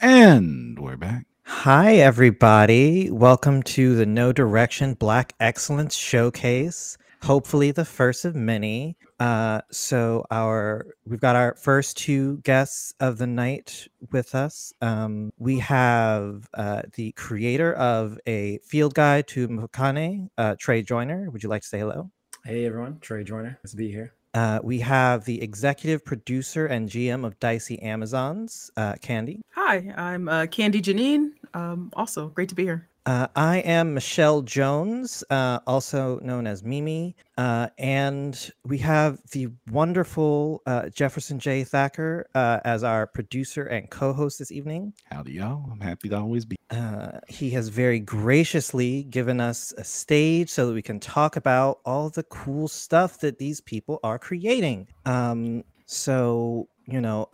And we're back. Hi, everybody. Welcome to the No Direction Black Excellence Showcase. Hopefully, the first of many. Uh, so, our we've got our first two guests of the night with us. Um, we have uh, the creator of a field guide to Mokane, uh, Trey Joyner. Would you like to say hello? Hey, everyone. Trey Joyner. Nice to be here. Uh, we have the executive producer and GM of Dicey Amazons, uh, Candy. Hi, I'm uh, Candy Janine. Um, also, great to be here. Uh, I am Michelle Jones, uh, also known as Mimi, uh, and we have the wonderful uh, Jefferson J. Thacker uh, as our producer and co-host this evening. Howdy, y'all. I'm happy to always be. Uh, he has very graciously given us a stage so that we can talk about all the cool stuff that these people are creating. Um, so, you know,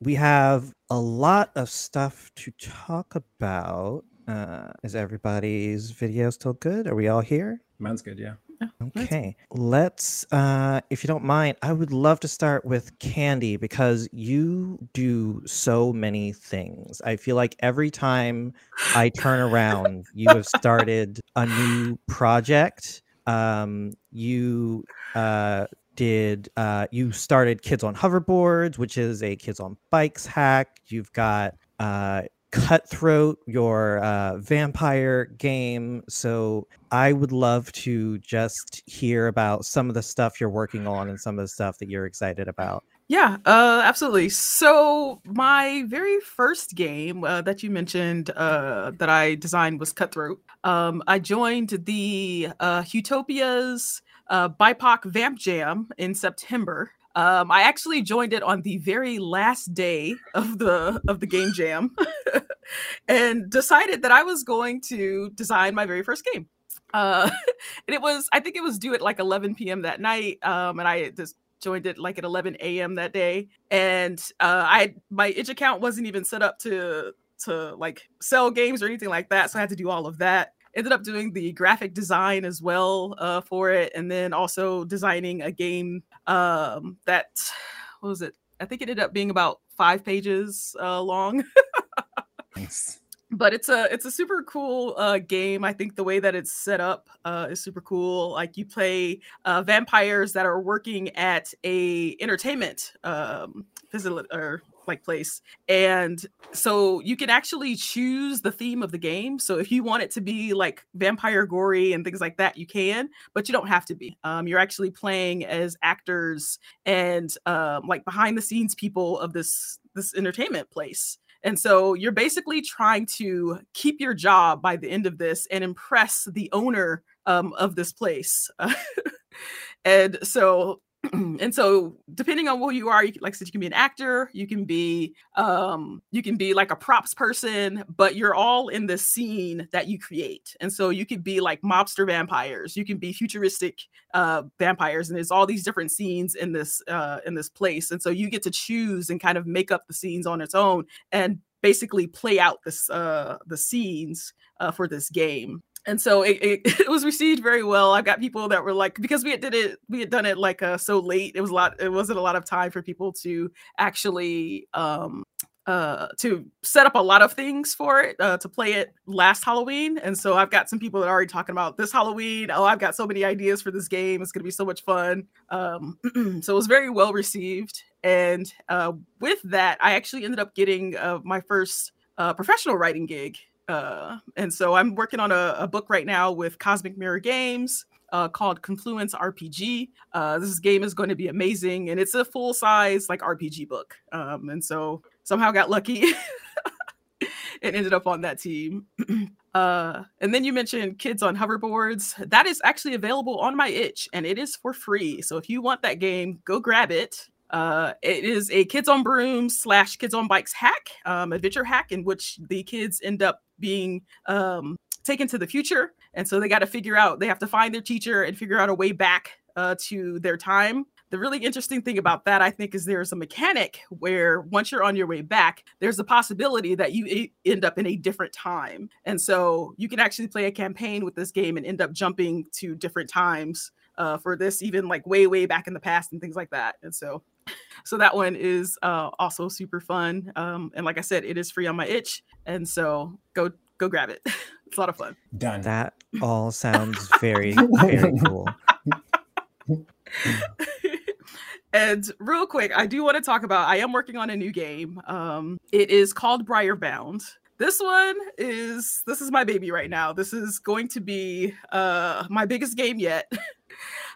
we have a lot of stuff to talk about. Uh, is everybody's video still good? Are we all here? Mine's good, yeah. Okay, let's, uh, if you don't mind, I would love to start with Candy because you do so many things. I feel like every time I turn around, you have started a new project. Um, you uh, did, uh, you started Kids on Hoverboards, which is a Kids on Bikes hack. You've got, uh, cutthroat your uh, vampire game. So i would love to just hear about some of the stuff you're working on and some of the stuff that you're excited about. Yeah uh, absolutely. So my very first game uh, that you mentioned uh, that i designed was cutthroat. Um, i joined the uh, utopia's uh, bipoc vamp jam in september um, I actually joined it on the very last day of the of the game jam, and decided that I was going to design my very first game. Uh, and it was I think it was due at like 11 p.m. that night, um, and I just joined it like at 11 a.m. that day. And uh, I my itch account wasn't even set up to to like sell games or anything like that, so I had to do all of that ended up doing the graphic design as well uh, for it, and then also designing a game um, that what was it? I think it ended up being about five pages uh, long. nice. But it's a it's a super cool uh, game. I think the way that it's set up uh, is super cool. Like you play uh, vampires that are working at a entertainment um, facility or like place. And so you can actually choose the theme of the game. So if you want it to be like vampire gory and things like that, you can, but you don't have to be. Um, you're actually playing as actors and um, like behind the scenes people of this this entertainment place. And so you're basically trying to keep your job by the end of this and impress the owner um, of this place. and so and so depending on who you are you can, like I said you can be an actor you can be um you can be like a props person but you're all in the scene that you create. And so you could be like mobster vampires you can be futuristic uh vampires and there's all these different scenes in this uh in this place. And so you get to choose and kind of make up the scenes on its own and basically play out this uh the scenes uh, for this game and so it, it, it, was received very well. I've got people that were like, because we had did it, we had done it like uh, so late. It was a lot. It wasn't a lot of time for people to actually um, uh, to set up a lot of things for it uh, to play it last Halloween. And so I've got some people that are already talking about this Halloween. Oh, I've got so many ideas for this game. It's going to be so much fun. Um, so it was very well received. And uh, with that, I actually ended up getting uh, my first uh, professional writing gig uh, and so I'm working on a, a, book right now with Cosmic Mirror Games uh, called Confluence RPG. Uh, this game is going to be amazing, and it's a full size like RPG book. Um, and so somehow got lucky and ended up on that team. Uh, and then you mentioned kids on hoverboards. That is actually available on my itch, and it is for free. So if you want that game, go grab it. Uh, it is a kids on brooms slash kids on bikes hack, um, adventure hack, in which the kids end up being um, taken to the future. And so they got to figure out, they have to find their teacher and figure out a way back uh, to their time. The really interesting thing about that, I think, is there's a mechanic where once you're on your way back, there's a possibility that you end up in a different time. And so you can actually play a campaign with this game and end up jumping to different times uh, for this, even like way, way back in the past and things like that. And so so that one is uh, also super fun. Um, and like I said, it is free on my itch, and so go go grab it. it's a lot of fun. Done. That all sounds very, very cool. and real quick, I do want to talk about. I am working on a new game. Um, it is called Briarbound. This one is this is my baby right now. This is going to be uh, my biggest game yet.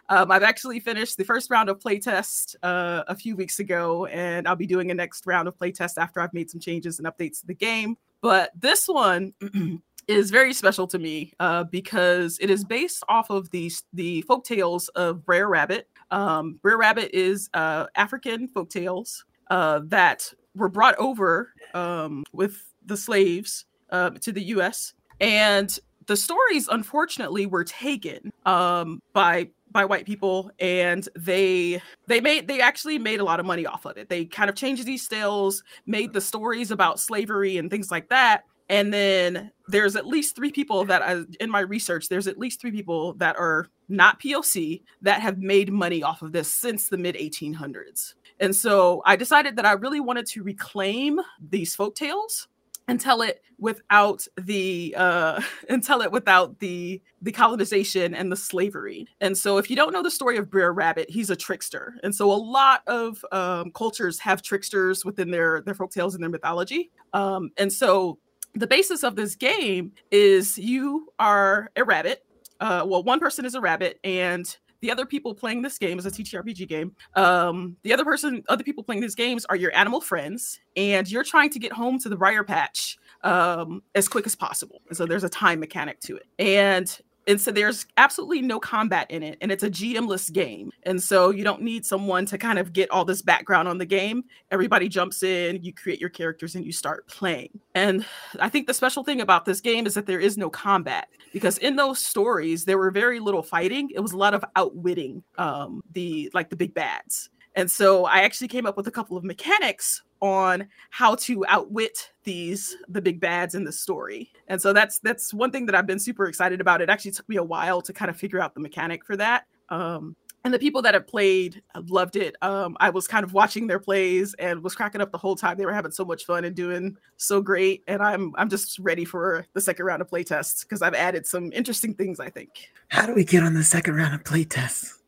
Um, I've actually finished the first round of playtest uh, a few weeks ago, and I'll be doing a next round of playtest after I've made some changes and updates to the game. But this one is very special to me uh, because it is based off of the the folk tales of Brer Rabbit. Um, Brer Rabbit is uh, African folk tales uh, that were brought over um, with the slaves uh, to the U.S. and the stories, unfortunately, were taken um, by by white people and they they made they actually made a lot of money off of it. They kind of changed these tales made the stories about slavery and things like that and then there's at least three people that I, in my research there's at least three people that are not poc that have made money off of this since the mid 1800s and so i decided that i really wanted to reclaim these folk tales and tell it without the uh and tell it without the the colonization and the slavery. And so if you don't know the story of Brer Rabbit he's a trickster. And so a lot of um, cultures have tricksters within their their folk tales and their mythology. Um and so the basis of this game is you are a rabbit uh well one person is a rabbit and the other people playing this game is a TTRPG game. Um, the other person, other people playing these games are your animal friends, and you're trying to get home to the Briar Patch um, as quick as possible. And so there's a time mechanic to it, and and so there's absolutely no combat in it and it's a gmless game. And so you don't need someone to kind of get all this background on the game. Everybody jumps in you create your characters and you start playing. And i think the special thing about this game is that there is no combat because in those stories there were very little fighting. It was a lot of outwitting um, the like the big bads. And so I actually came up with a couple of mechanics on how to outwit these the big bads in the story. And so that's that's one thing that I've been super excited about. It actually took me a while to kind of figure out the mechanic for that. Um, and the people that have played have loved it. Um, I was kind of watching their plays and was cracking up the whole time. They were having so much fun and doing so great. And I'm I'm just ready for the second round of play tests because I've added some interesting things. I think. How do we get on the second round of playtests?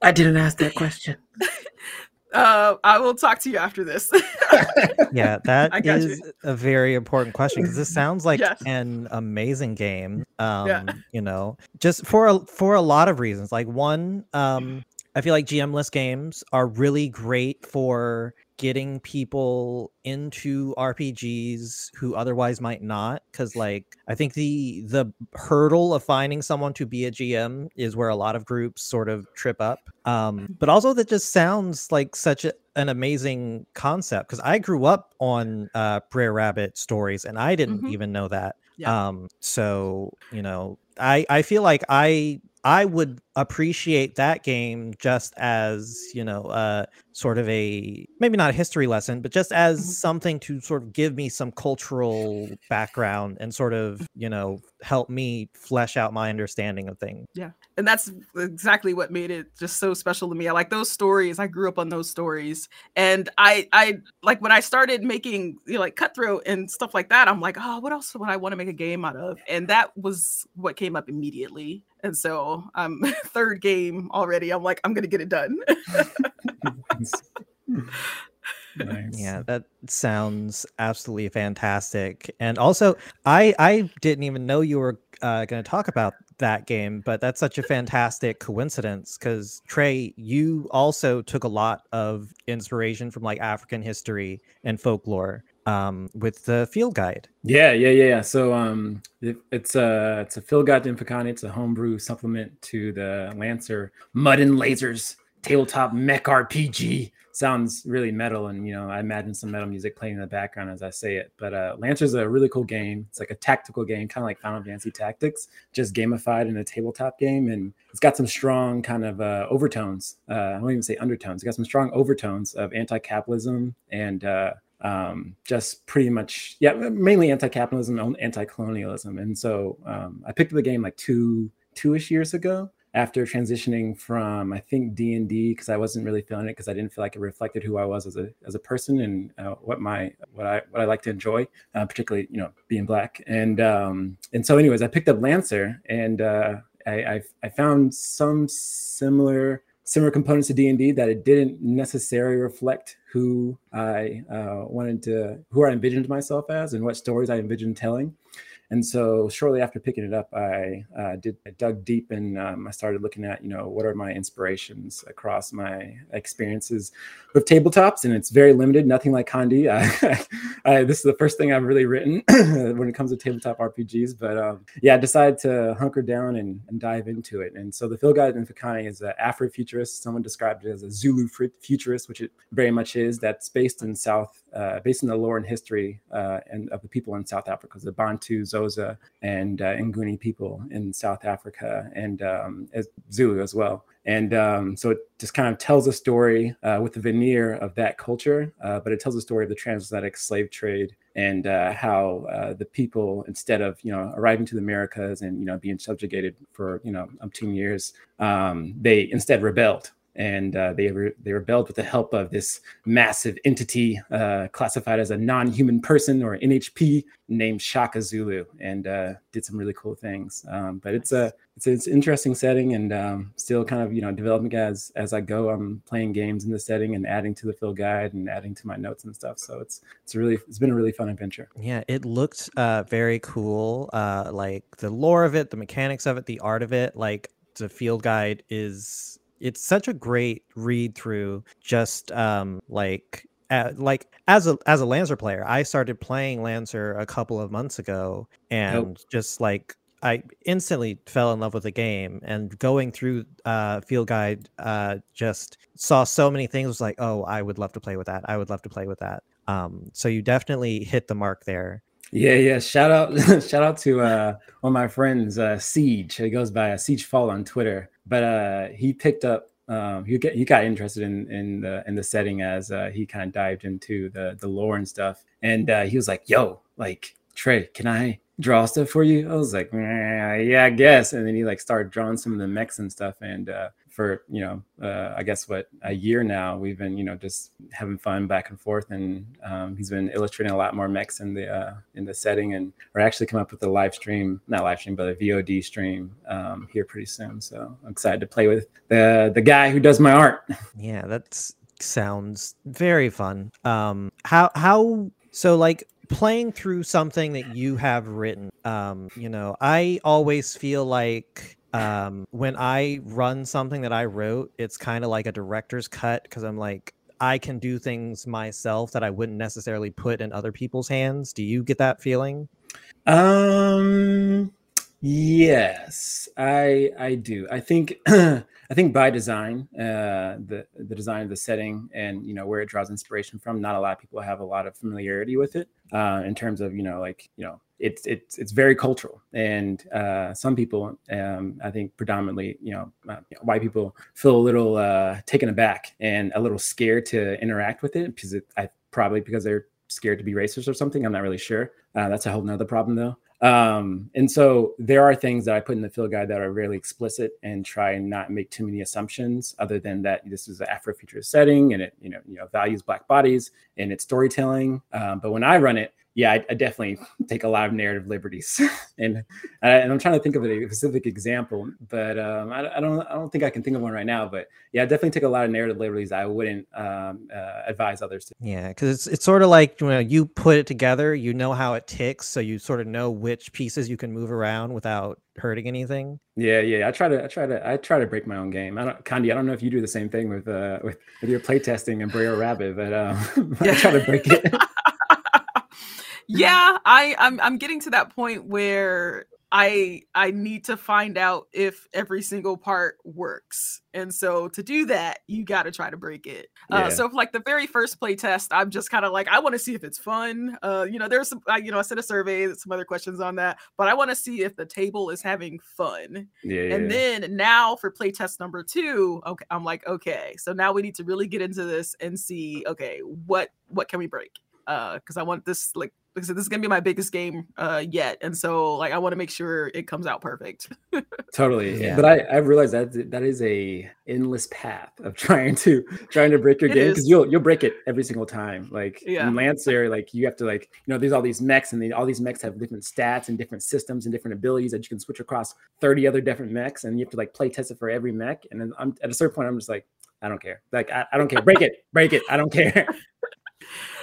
I didn't ask that question. Uh, I will talk to you after this. Yeah, that is a very important question because this sounds like Yes. an amazing game. Um, Yeah. you know, just for a, for a lot of reasons. Like one, um, I feel like GM-less games are really great for getting people into RPGs who otherwise might not cuz like I think the the hurdle of finding someone to be a GM is where a lot of groups sort of trip up. Um but also that just sounds like such a, an amazing concept cuz I grew up on uh Brer Rabbit stories and I didn't Mhm. even know that. Yeah. Um so, you know, I I feel like I I would appreciate that game just as, you know, uh sort of a maybe not a history lesson, but just as Mhm. something to sort of give me some cultural background and sort of, you know, help me flesh out my understanding of things. And that's exactly what made it just so special to me. I like those stories. I grew up on those stories, and I, I like when I started making you know, like cutthroat and stuff like that. I'm like, oh, what else would I want to make a game out of? And that was what came up immediately. And so, um, third game already. I'm like, I'm gonna get it done. nice. Yeah, that sounds absolutely fantastic. And also, I I didn't even know you were uh, going to talk about that game, but that's such a fantastic coincidence because Trey, you also took a lot of inspiration from like African history and folklore um, with the field guide. Yeah, yeah, yeah. So um, it, it's a it's a field guide Got Infocon. It's a homebrew supplement to the Lancer Mud and Lasers tabletop mech RPG. Sounds really metal, and you know I imagine some metal music playing in the background as I say it. But uh, Lancer's a really cool game. It's like a tactical game, kind of like Final Fantasy Tactics, just gamified in a tabletop game, and it's got some strong kind of uh, overtones. Uh, I won't even say undertones. It's got some strong overtones of anti-capitalism and uh, um, just pretty much, yeah, mainly anti-capitalism, and anti-colonialism. And so um, I picked up the game like two two-ish years ago, after transitioning from I think D and D because I wasn't really feeling it because I didn't feel like it reflected who I was as a as a person and uh, what my what I what I like to enjoy, uh, particularly you know being black and um, and so anyways I picked up Lancer and uh, I, I I found some similar similar components to D&D that it didn't necessarily reflect who I uh, wanted to, who I envisioned myself as and what stories I envisioned telling. And so shortly after picking it up, I uh, did I dug deep and um, I started looking at, you know, what are my inspirations across my experiences with tabletops, and it's very limited, nothing like Handi. I, I, this is the first thing I've really written when it comes to tabletop RPGs, but um, yeah, I decided to hunker down and, and, dive into it. And so the field guide in Infokani is an Afrofuturist. Someone described it as a Zulu futurist, which it very much is. That's based in South, uh, based on the lore and history uh, and of the people in South Africa, the Bantu, Xhosa, and uh, Nguni people in South Africa, and um, as Zulu as well. And um, so it just kind of tells a story uh, with the veneer of that culture, uh, but it tells a story of the transatlantic slave trade and uh, how the people, instead of you know arriving to the Americas and you know being subjugated for you know umpteen years, um, they instead rebelled and uh, they re- they rebelled with the help of this massive entity uh, classified as a non-human person or NHP named Shaka Zulu, and uh, did some really cool things. Um, but it's a it's, it's an interesting setting, and um, still kind of you know developing as as I go. I'm playing games in the setting and adding to the field guide and adding to my notes and stuff. So it's it's really it's been a really fun adventure. Yeah, it looked uh, very cool. Uh, like the lore of it, the mechanics of it, the art of it. Like the field guide is it's such a great read through just um like uh, like as a as a lancer player i started playing lancer a couple of months ago and nope. just like i instantly fell in love with the game and going through uh field guide uh just saw so many things was like oh i would love to play with that. I would love to play with that. Um so you definitely hit the mark there yeah, yeah. Shout out, shout out to uh, one of my friends, uh, Siege. He goes by uh, Siege Fall on Twitter, but uh, he picked up. Um, he get he got interested in in the in the setting as uh, he kind of dived into the the lore and stuff, and uh, he was like, "Yo, like Trey, can I draw stuff for you?" I was like, "Yeah, I guess." And then he like started drawing some of the mechs and stuff, and uh, for you know uh, i guess what a year now we've been you know just having fun back and forth. And um, he's been illustrating a lot more mechs in the uh, in the setting and we're actually come up with a live stream not live stream but a vod stream um, here pretty soon. So i'm excited to play with the the guy who does my art. Yeah that sounds very fun. Um how how so like playing through something that you have written um you know i always feel like um, when I run something that I wrote, it's kind of like a director's cut because I'm like, I can do things myself that I wouldn't necessarily put in other people's hands. Do you get that feeling? Um, yes, I I do. I think I think by design, uh, the the design of the setting and you know where it draws inspiration from. Not a lot of people have a lot of familiarity with it uh, in terms of you know like you know it's it's it's very cultural, and uh, some people, um, I think, predominantly, you know, uh, white people feel a little uh, taken aback and a little scared to interact with it because it, I probably because they're scared to be racist or something. I'm not really sure. Uh, that's a whole nother problem though. Um, and so there are things that I put in the field guide that are really explicit and try and not make too many assumptions other than that this is an Afrofuturist setting and it, you know, you know, values black bodies and its storytelling. Um, but when I run it, yeah, I, I, definitely take a lot of narrative liberties, and uh, and I'm trying to think of a specific example, but um, I, I, don't I don't think I can think of one right now. But yeah, I definitely take a lot of narrative liberties I wouldn't um, uh, advise others to. Yeah, because it's it's sort of like you know you put it together, you know how it ticks, so you sort of know which pieces you can move around without hurting anything. Yeah, yeah. I try to I try to I try to break my own game. I don't Kandi, I don't know if you do the same thing with uh with, with your playtesting and Brer Rabbit, but um, I try to break it. Yeah, I I'm I'm getting to that point where I I need to find out if every single part works. And so to do that, you got to try to break it. Uh, yeah. Uh, so like the very first play test, I'm just kind of like I want to see if it's fun. Uh, you know, there's some I, you know I sent a survey, some other questions on that, but I want to see if the table is having fun. Yeah. And yeah. then now for play test number two, okay, I'm like okay, so now we need to really get into this and see okay what what can we break because uh, I want this like because this is gonna be my biggest game uh yet, and so like I want to make sure it comes out perfect. Totally. Yeah. But I, I realize that that is a endless path of trying to trying to break your It game is. because you'll you'll break it every single time. Like Yeah. in Lancer, like you have to like you know there's all these mechs and they, all these mechs have different stats and different systems and different abilities that you can switch across 30 other different mechs and you have to like play test it for every mech. And then I'm at a certain point I'm just like I don't care. Like I, I don't care. Break it. Break it. I don't care.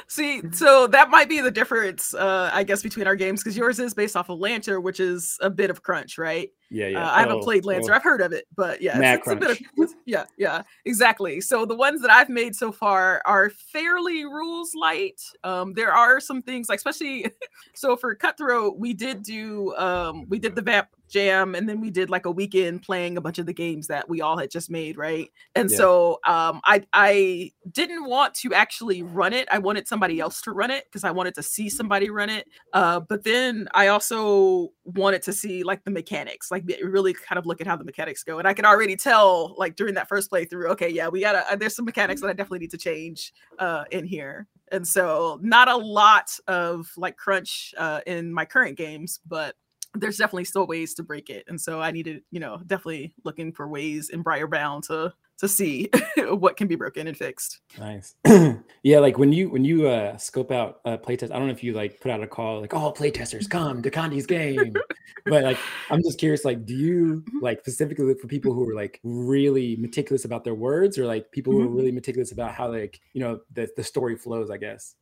See, so that might be the difference, uh, I guess, between our games because yours is based off of Lancer, which is a bit of crunch, right? Yeah, yeah. Uh, I haven't Oh, played Lancer. oh. I've heard of it, but yeah, it's, it's a bit of yeah, yeah, exactly. So the ones that I've made so far are fairly rules light. Um, there are some things like, especially, so for Cutthroat, we did do um, we did the Vamp Jam, and then we did like a weekend playing a bunch of the games that we all had just made, right? And Yeah. so um, I I didn't want to actually run it. I wanted somebody else to run it because I wanted to see somebody run it. Uh, but then I also wanted to see like the mechanics, like really kind of look at how the mechanics go. And I could already tell, like during that first playthrough, okay, yeah, we gotta. Uh, there's some mechanics that I definitely need to change uh, in here. And so, not a lot of like crunch uh, in my current games, but there's definitely still ways to break it. And so, I needed, you know, definitely looking for ways in Briarbound to to see what can be broken and fixed. Nice. yeah, like when you when you uh scope out uh playtest, I don't know if you like put out a call like, oh playtesters come to Kandi's game. but like I'm just curious, like, do you Mhm. like specifically look for people who are like really meticulous about their words or like people who are Mhm. really meticulous about how like you know the, the story flows, I guess.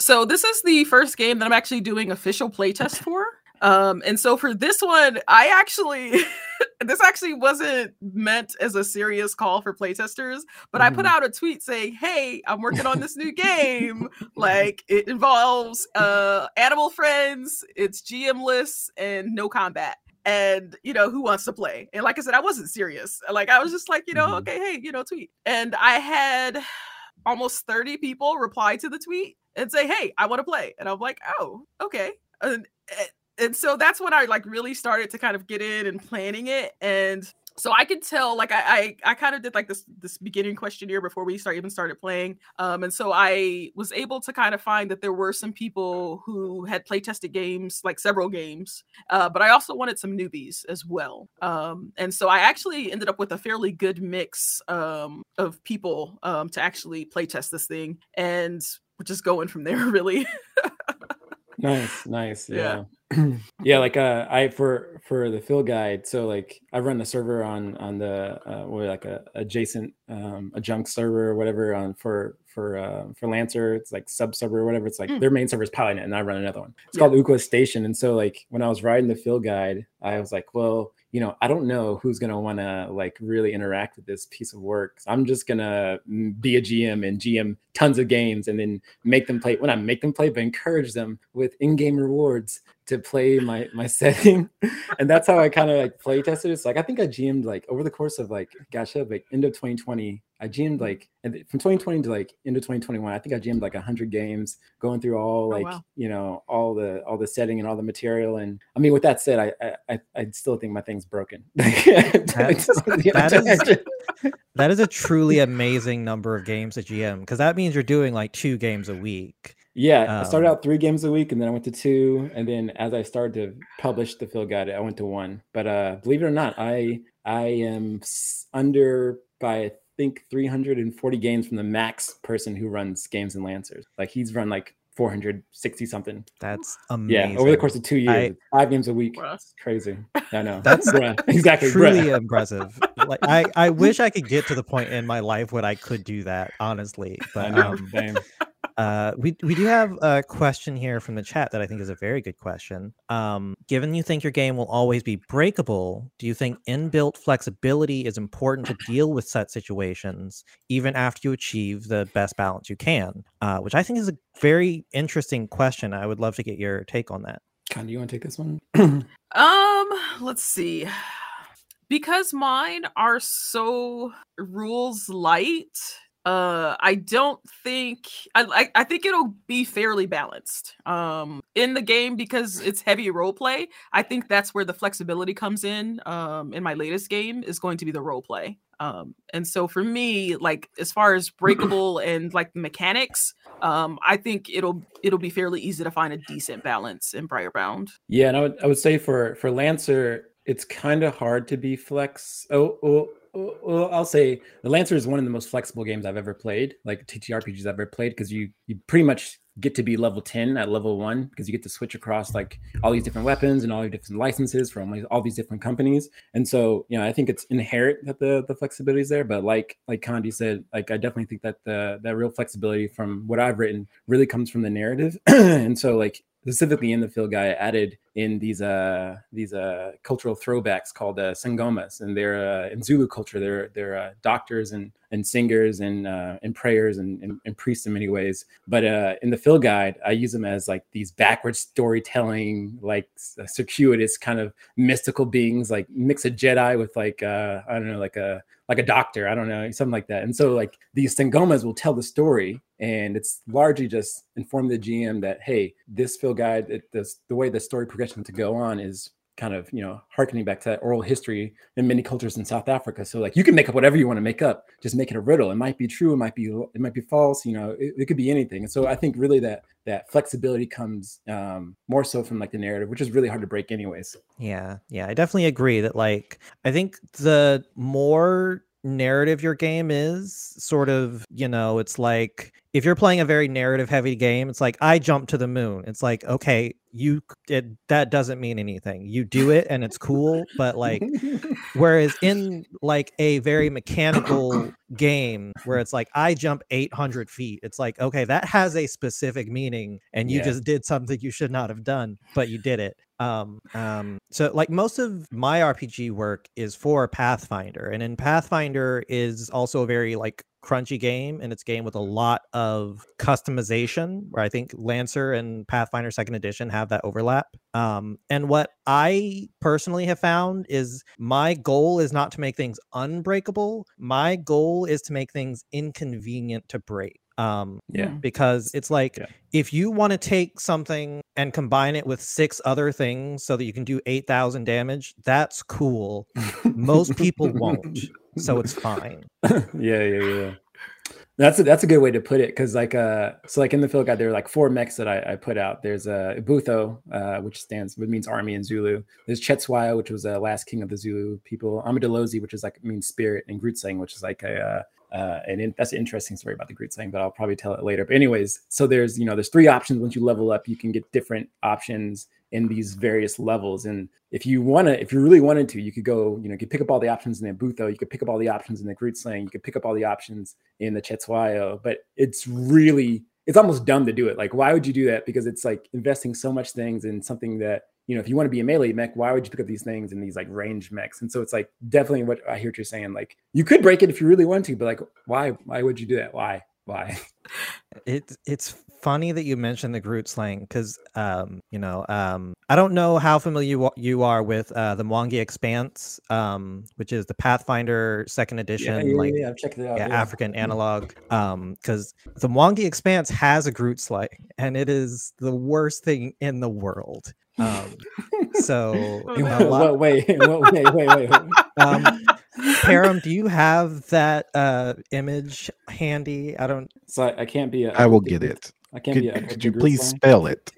So this is the first game that I'm actually doing official playtest for. Um, and so for this one, I actually this actually wasn't meant as a serious call for playtesters, but I put Mhm. out a tweet saying, "Hey, I'm working on this new game. Like it involves uh animal friends, it's GM-less and no combat." And you know who wants to play? And like I said, I wasn't serious. Like I was just like, you know, Mhm. okay, hey, you know, tweet. And I had almost 30 people reply to the tweet and say, "Hey, I want to play." And I'm like, "Oh, okay." And and- so that's when I like really started to kind of get in and planning it and so I could tell like I I, I kind of did like this this beginning questionnaire before we start even started playing. Um and so I was able to kind of find that there were some people who had play tested games, like several games. Uh, but I also wanted some newbies as well. Um and so I actually ended up with a fairly good mix um of people um to actually play test this thing and just going from there really. Nice, nice. Yeah. Yeah. yeah, like uh I for for the fill guide, so like I run the server on on the uh what like a adjacent um adjunct server or whatever on for for uh for Lancer, it's like sub server or whatever. It's like Mm. their main server is Paladin and I run another one. It's Yeah. called Ukla Station. And so like when I was writing the field guide, I was like, well, you know, I don't know who's gonna want to like really interact with this piece of work. So I'm just gonna mm, be a GM and GM tons of games and then make them play. When I make them play, but encourage them with in-game rewards to play my my setting, and that's how I kind of like play tested. It's like I think I GM'd like over the course of like gosh, like end of 2020, I GM'd like from 2020 to like into 2021, I think I GM'd like 100 games, going through all Oh, like wow. you know all the all the setting and all the material. And I mean, with that said, I I I, I still think my thing's broken. That's- that is That is a truly amazing number of games at GM because that means you're doing like two games a week. Yeah, I started Um, out three games a week, and then I went to two, and then as I started to publish the field guide, I went to one. But uh, believe it or not, I I am under by I think 340 games from the max person who runs games and Lancers. Like he's run like 460 something. That's amazing. Yeah, over the course of two years, I- five games a week. Bruh. It's crazy. I know. That's Bruh. exactly truly bruh. impressive. Like I, I wish I could get to the point in my life when I could do that, honestly. But know. um, Same. Uh, we we do have a question here from the chat that I think is a very good question. Um, given you think your game will always be breakable, do you think inbuilt flexibility is important to deal with such situations, even after you achieve the best balance you can? Uh, which I think is a very interesting question. I would love to get your take on that. Con, do you want to take this one? Um, let's see. Because mine are so rules light, uh I don't think I I, I think it'll be fairly balanced. Um in the game because it's heavy role play, I think that's where the flexibility comes in. Um in my latest game is going to be the role play. Um, and so for me, like as far as breakable and like the mechanics, um, I think it'll it'll be fairly easy to find a decent balance in Briarbound. Yeah, and I would I would say for for Lancer, it's kind of hard to be flex. Oh, oh, oh, I'll say the Lancer is one of the most flexible games I've ever played, like TTRPGs I've ever played, because you you pretty much get to be level 10 at level one because you get to switch across like all these different weapons and all these different licenses from all these different companies. And so you know i think it's inherent that the the flexibility is there but like like Condi said like i definitely think that the that real flexibility from what i've written really comes from the narrative. And so like specifically in the field guide added in these uh these uh cultural throwbacks called uh sangomas and they're uh, in zulu culture they're they're uh, doctors and and singers and uh and prayers and, and, and priests in many ways. But uh in the field guide i use them as like these backwards storytelling like circuitous kind of mystical beings like mix a jedi with like i don't know like a like a doctor i don't know something like that. And so like these sangomas will tell the story and it's largely just inform the gm that hey this field guide it, this, the way the story progression to go on is kind of you know harkening back to that oral history in many cultures in south africa. So like you can make up whatever you want to make up just make it a riddle. It might be true it might be it might be false you know it, it could be anything. And so i think really that that flexibility comes um more so from like the narrative which is really hard to break anyways. Yeah, yeah, I definitely agree that like I think the more narrative your game is, sort of, you know, it's like if you're playing a very narrative heavy game, it's like I jump to the moon. It's like, okay, you it that doesn't mean anything. You do it and it's cool, but like whereas in like a very mechanical game where it's like I jump 800 feet, it's like, okay, that has a specific meaning and you Yeah. just did something you should not have done, but you did it um um so like most of my rpg work is for pathfinder and in pathfinder is also a very like crunchy game and it's a game with a lot of customization where i think lancer and pathfinder second edition have that overlap. Um and what i personally have found is my goal is not to make things unbreakable. My goal is to make things inconvenient to break um yeah because it's like Yeah. if you want to take something and combine it with six other things so that you can do 8000 damage that's cool most people won't so it's fine yeah, yeah, yeah. That's a, that's a good way to put it because like uh so like in the field guide there are like four mechs that I, I put out. There's uh Ibutho, uh, which stands which means army in Zulu. There's Cetshwayo, which was the last king of the Zulu people. Amadlozi, which is like means spirit, and Grootslang, which is like a uh, uh, and in, that's an interesting story about the Grootslang, but I'll probably tell it later. But anyways, so there's you know there's three options once you level up, you can get different options in these various levels. And if you want to, if you really wanted to, you could go, you know, you could pick up all the options in the Butho, you could pick up all the options in the Groot Slang, you could pick up all the options in the Cetshwayo, but it's really, it's almost dumb to do it. Like, why would you do that? Because it's like investing so much things in something that, you know, if you want to be a melee mech, why would you pick up these things in these like range mechs? And so it's like definitely what I hear what you're saying. Like, you could break it if you really want to, but like, why? Why would you do that? Why? Why? It's it's funny that you mentioned the Groot slang because um you know um I don't know how familiar you, you are with uh the Mwangi Expanse um which is the Pathfinder second edition like I've checked it out. yeah, African analog. Um, because the Mwangi Expanse has a Groot slang, and it is the worst thing in the world. Um, so no. lot- wait, wait, wait, wait, wait, wait. Param, do you have that uh image handy? I don't. So I, I can't be. A, I will get it. I can't Could, be. A, could you please slang. spell it?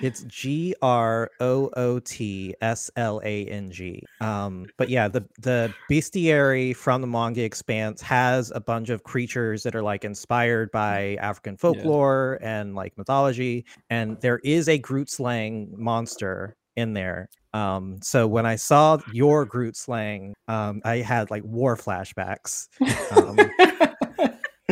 It's G R O O T S L A N G. Um, but yeah, the the bestiary from the Mwangi Expanse has a bunch of creatures that are like inspired by African folklore and like mythology, and there is a Groot slang monster in there. Um, so when I saw your Groot slang, um, I had like war flashbacks. Um,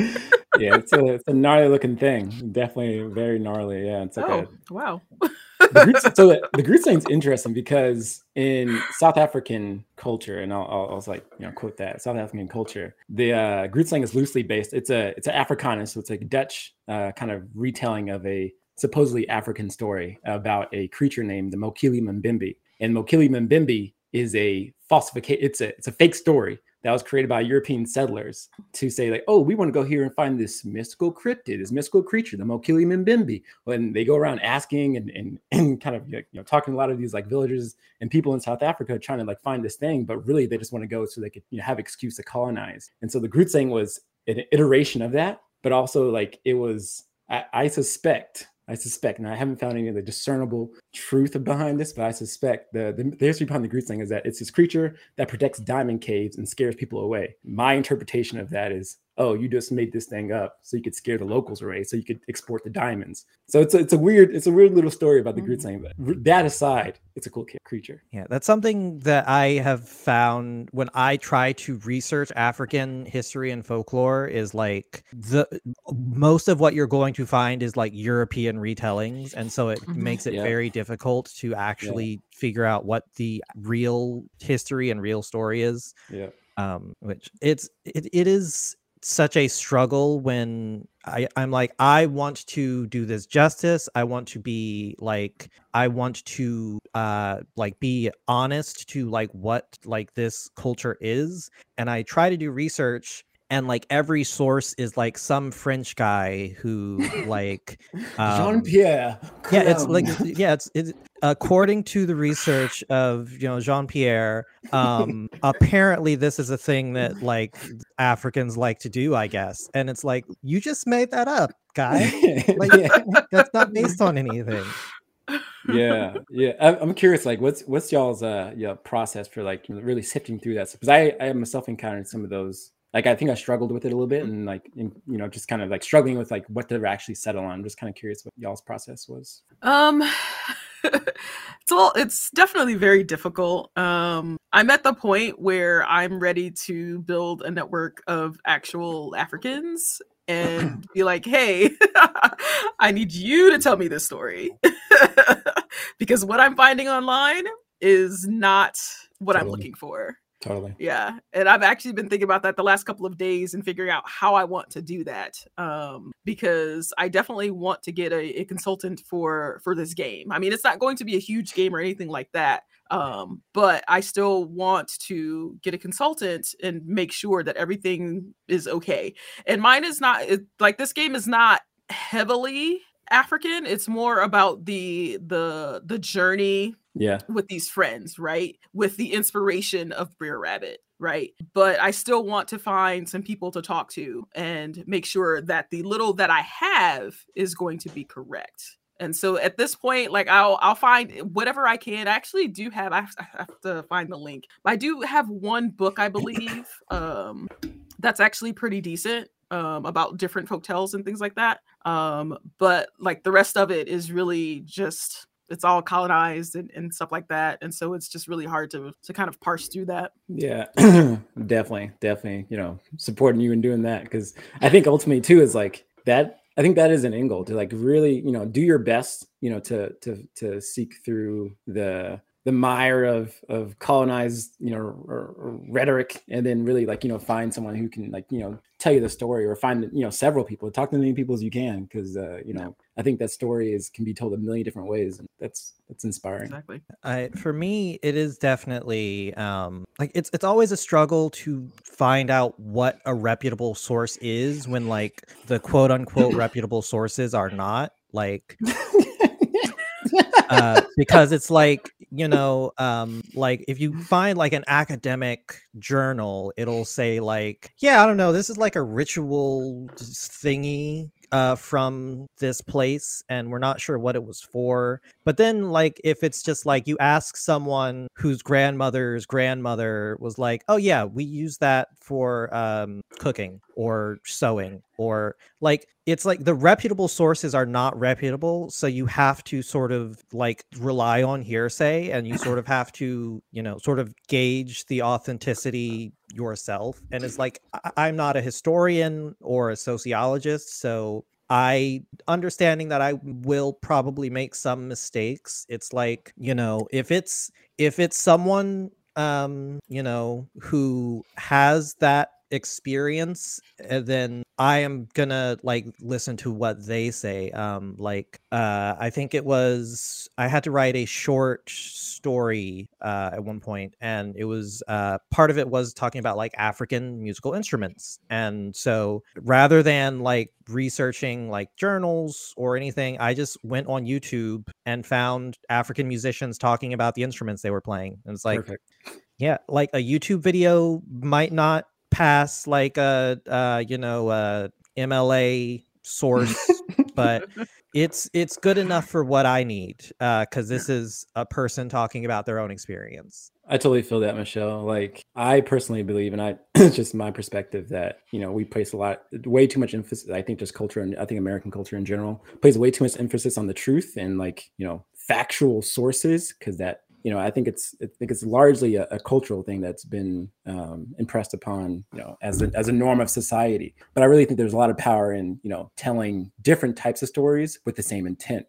yeah, it's a, it's a gnarly looking thing. Definitely very gnarly. Yeah, it's like Oh, wow. a, the Groot, so the, the Groot thing's interesting because in South African culture, and I'll, I'll, I'll like you know quote that South African culture, the uh, Groot slang is loosely based. It's a it's an Afrikaner, so it's a Dutch uh, kind of retelling of a supposedly African story about a creature named the Mokele Mbembe. And Mokele Mbembe is a falsification. It's a it's a fake story that was created by European settlers to say like, oh, we want to go here and find this mystical cryptid, this mystical creature, the Mokele Mbembe. When they go around asking and, and, and kind of you know talking to a lot of these like villagers and people in South Africa trying to like find this thing, but really they just want to go so they could you know, have excuse to colonize. And so the Grootslang was an iteration of that, but also like it was I suspect I suspect, and I haven't found any of the discernible truth behind this, but I suspect the, the, the history behind the Grootslang is that it's this creature that protects diamond caves and scares people away. My interpretation of that is oh, you just made this thing up so you could scare the locals away, so you could export the diamonds. So it's a, it's a weird it's a weird little story about the mm mm But that aside, it's a cool creature. Yeah, that's something that I have found when I try to research African history and folklore is like the most of what you're going to find is like European retellings, and so it mm-hmm. makes it yeah. very difficult to actually yeah. figure out what the real history and real story is. Yeah. Um, which it's it, it is such a struggle when I, I'm like, I want to do this justice. I want to be like, I want to uh like be honest to like what like this culture is. And I try to do research and like every source is like some French guy who like um, Jean Pierre. Yeah, it's like yeah, it's it's according to the research of you know Jean Pierre. Um, apparently, this is a thing that like Africans like to do, I guess. And it's like you just made that up, guy. like that's not based on anything yeah yeah i'm curious like what's what's y'all's uh yeah process for like really sifting through that because i i myself encountered some of those like I think I struggled with it a little bit and like in, you know just kind of like struggling with like what to actually settle on. I'm just kind of curious what y'all's process was. Um it's all it's definitely very difficult. Um I'm at the point where I'm ready to build a network of actual Africans and be like, "Hey, I need you to tell me this story." because what I'm finding online is not what totally. I'm looking for. Totally. Yeah. And I've actually been thinking about that the last couple of days and figuring out how I want to do that. Um, because I definitely want to get a, a consultant for for this game. I mean, it's not going to be a huge game or anything like that. Um, but I still want to get a consultant and make sure that everything is okay. And mine is not it, like this game is not heavily African. It's more about the the the journey yeah with these friends, right? With the inspiration of Brer Rabbit, right? But I still want to find some people to talk to and make sure that the little that I have is going to be correct. And so at this point, like I'll I'll find whatever I can. I actually do have I have to find the link. I do have one book, I believe, um, that's actually pretty decent um, about different hotels and things like that. Um, but like the rest of it is really just it's all colonized and, and stuff like that. And so it's just really hard to to kind of parse through that. Yeah, definitely, definitely, you know, supporting you and doing that because I think ultimately too is like that I think that is an angle to like really, you know, do your best, you know, to to to seek through the the mire of of colonized you know r- r- rhetoric and then really like you know find someone who can like you know tell you the story or find you know several people talk to as many people as you can because uh, you know i think that story is can be told a million different ways and that's that's inspiring. Exactly. I, for me it is definitely um like it's it's always a struggle to find out what a reputable source is when like the quote unquote reputable sources are not like uh, because it's like you know um like if you find like an academic journal it'll say like yeah i don't know this is like a ritual thingy uh, from this place and we're not sure what it was for. But then, like, if it's just like you ask someone whose grandmother's grandmother was like, oh, yeah, we use that for um, cooking or sewing or like it's like the reputable sources are not reputable so you have to sort of like rely on hearsay and you sort of have to you know sort of gauge the authenticity yourself and it's like I- i'm not a historian or a sociologist so I understanding that I will probably make some mistakes. It's like, you know, if it's if it's someone um, you know, who has that experience, uh, then I am gonna like listen to what they say. Um, like uh, I think it was I had to write a short story uh, at one point, and it was uh, part of it was talking about like African musical instruments, and so rather than like researching like journals or anything, I just went on YouTube and found African musicians talking about the instruments they were playing, and it's like. Perfect. Yeah, like a YouTube video might not pass like a uh, you know uh, MLA source, but it's it's good enough for what I need because this is a person talking about their own experience. I totally feel that, Michelle. Like I personally believe, and I it's just my perspective that you know we place a lot, way too much emphasis. I think just culture, and I think American culture in general plays way too much emphasis on the truth and like you know factual sources because that you know, I think it's I think it's largely a, a cultural thing that's been um, impressed upon, you know, as a, as a norm of society. But I really think there's a lot of power in you know telling different types of stories with the same intent.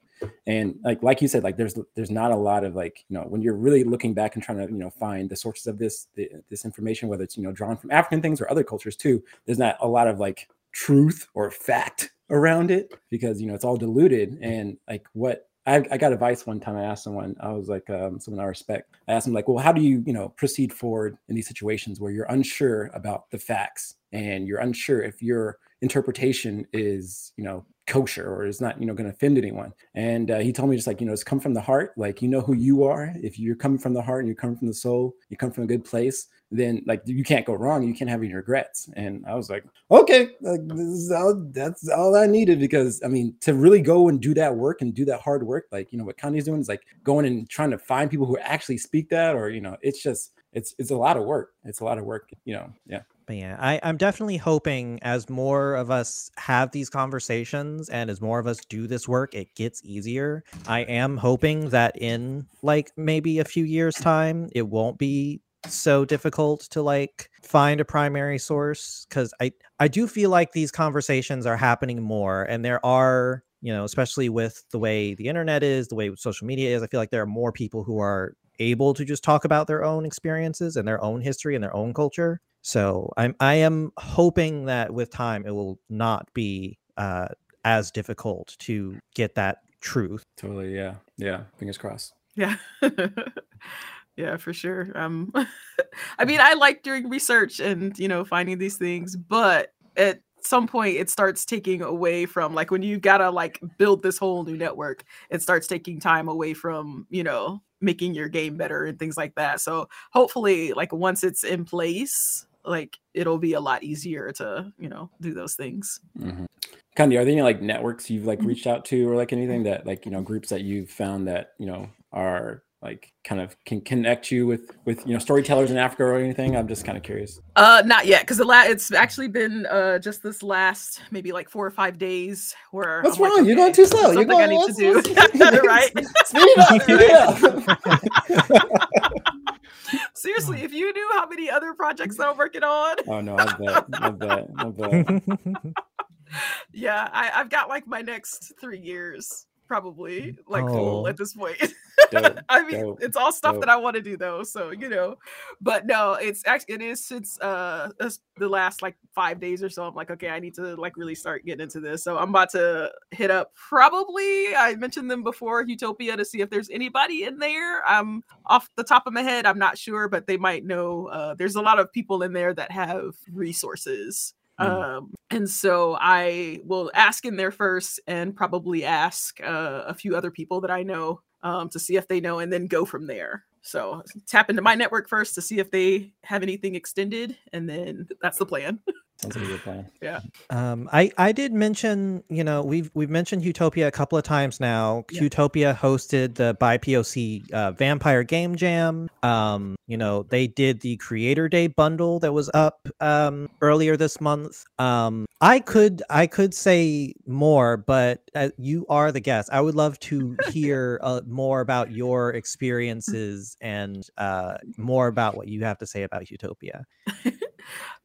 And like like you said, like there's there's not a lot of like you know when you're really looking back and trying to you know find the sources of this the, this information, whether it's you know drawn from African things or other cultures too. There's not a lot of like truth or fact around it because you know it's all diluted and like what I, I, got advice one time. I asked someone, I was like, um, someone I respect. I asked him, like, well, how do you, you know, proceed forward in these situations where you're unsure about the facts and you're unsure if your interpretation is, you know, kosher or is not, you know, going to offend anyone? And uh, he told me just like, you know, it's come from the heart. Like, you know who you are. If you're coming from the heart and you're coming from the soul, you come from a good place then like you can't go wrong. You can't have any regrets. And I was like, okay, like, this is all, that's all I needed because I mean, to really go and do that work and do that hard work, like you know what Kandi's doing is like going and trying to find people who actually speak that, or you know, it's just it's it's a lot of work. It's a lot of work, you know. Yeah. But yeah, I, I'm definitely hoping as more of us have these conversations and as more of us do this work, it gets easier. I am hoping that in like maybe a few years' time, it won't be so difficult to like find a primary source because I I do feel like these conversations are happening more and there are you know especially with the way the internet is the way social media is I feel like there are more people who are able to just talk about their own experiences and their own history and their own culture so I'm I am hoping that with time it will not be uh, as difficult to get that truth. Totally, yeah, yeah. Fingers crossed. Yeah. Yeah, for sure. Um, I mean, I like doing research and you know finding these things, but at some point it starts taking away from like when you gotta like build this whole new network, it starts taking time away from you know making your game better and things like that. So hopefully, like once it's in place, like it'll be a lot easier to you know do those things. Mm-hmm. Kandi, are there any like networks you've like mm-hmm. reached out to or like anything that like you know groups that you've found that you know are like kind of can connect you with with you know storytellers in Africa or anything? I'm just kind of curious. Uh, not yet, because la- it's actually been uh just this last maybe like four or five days where what's I'm wrong? Like, okay, You're going too slow. You're going. I need to do right. Speed up. Speed. Seriously, if you knew how many other projects I'm working on. Oh no, I bet. I bet. I bet. yeah, I, I've got like my next three years probably like oh. at this point. Dope, I mean, dope, it's all stuff dope. that I want to do though, so you know. But no, it's actually it is since uh the last like five days or so. I'm like, okay, I need to like really start getting into this. So I'm about to hit up probably I mentioned them before Utopia to see if there's anybody in there. I'm off the top of my head, I'm not sure, but they might know. Uh, there's a lot of people in there that have resources Mm. Um, and so I will ask in there first and probably ask uh, a few other people that I know um, to see if they know and then go from there. So tap into my network first to see if they have anything extended, and then that's the plan. Sounds like a good plan. Yeah. Um, I I did mention, you know, we've we've mentioned Utopia a couple of times now. Yeah. Utopia hosted the BIPOC uh, Vampire Game Jam. Um, you know, they did the Creator Day bundle that was up um earlier this month. Um, I could I could say more, but uh, you are the guest. I would love to hear uh, more about your experiences and uh more about what you have to say about Utopia.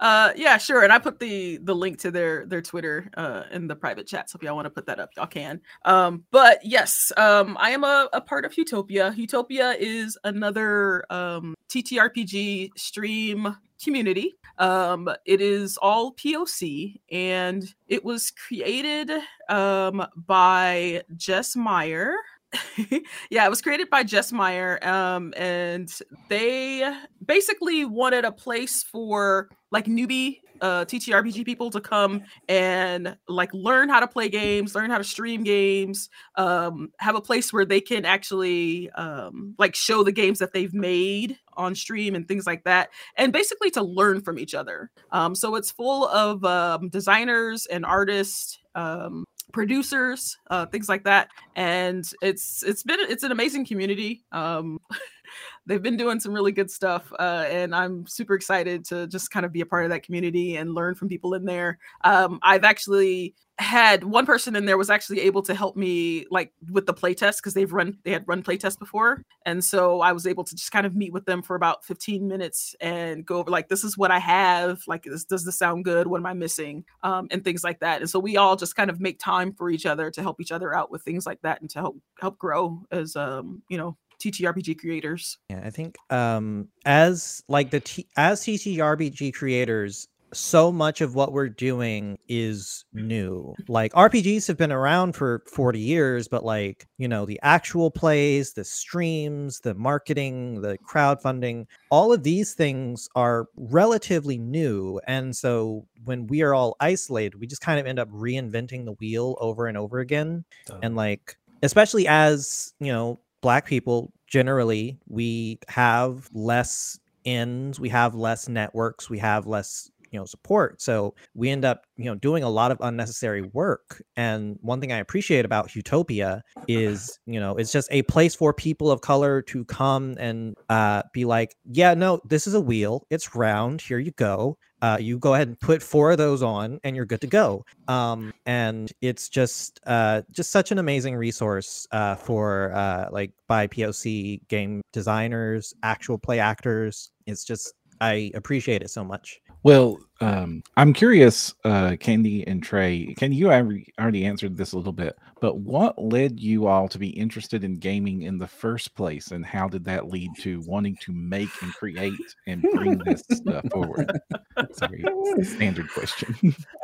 uh yeah sure and i put the the link to their their twitter uh in the private chat so if y'all want to put that up y'all can um but yes um i am a, a part of utopia utopia is another um ttrpg stream community Um, it is all POC, and it was created um, by Jess Meyer. yeah, it was created by Jess Meyer, um, and they basically wanted a place for like newbie uh, TTRPG people to come and like learn how to play games, learn how to stream games, um, have a place where they can actually um, like show the games that they've made on stream and things like that, and basically to learn from each other. Um, so it's full of um, designers and artists. Um, producers uh things like that and it's it's been it's an amazing community um they've been doing some really good stuff uh, and i'm super excited to just kind of be a part of that community and learn from people in there. Um, i've actually had one person in there was actually able to help me like with the playtest because they've run they had run playtest before and so i was able to just kind of meet with them for about 15 minutes and go over like this is what i have like this does this sound good? What am i missing? Um, and things like that and so we all just kind of make time for each other to help each other out with things like that and to help help grow as um you know TTRPG creators. Yeah, I think um as like the T- as TTRPG creators, so much of what we're doing is new. Like RPGs have been around for 40 years, but like, you know, the actual plays, the streams, the marketing, the crowdfunding, all of these things are relatively new. And so when we are all isolated, we just kind of end up reinventing the wheel over and over again. And like, especially as, you know, black people generally we have less ends we have less networks we have less you know support. So we end up you know doing a lot of unnecessary work and one thing i appreciate about utopia is you know it's just a place for people of color to come and uh, be like yeah no this is a wheel. It's round. Here you go. Uh, you go ahead and put four of those on and you're good to go. Um, and it's just uh, just such an amazing resource uh, for uh, like by poc game designers actual play actors. It's just i appreciate it so much Well, um, I'm curious, uh, Kandi and Trey. Can you already already answered this a little bit, but what led you all to be interested in gaming in the first place, and how did that lead to wanting to make and create and bring this stuff forward? Sorry, it's a standard question.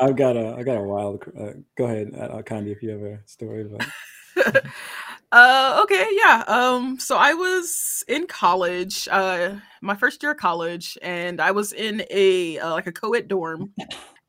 I've got a I got a wild. Uh, go ahead, uh, Kandi, if you have a story about. Uh okay yeah um so i was in college uh my first year of college and i was in a uh, like a co-ed dorm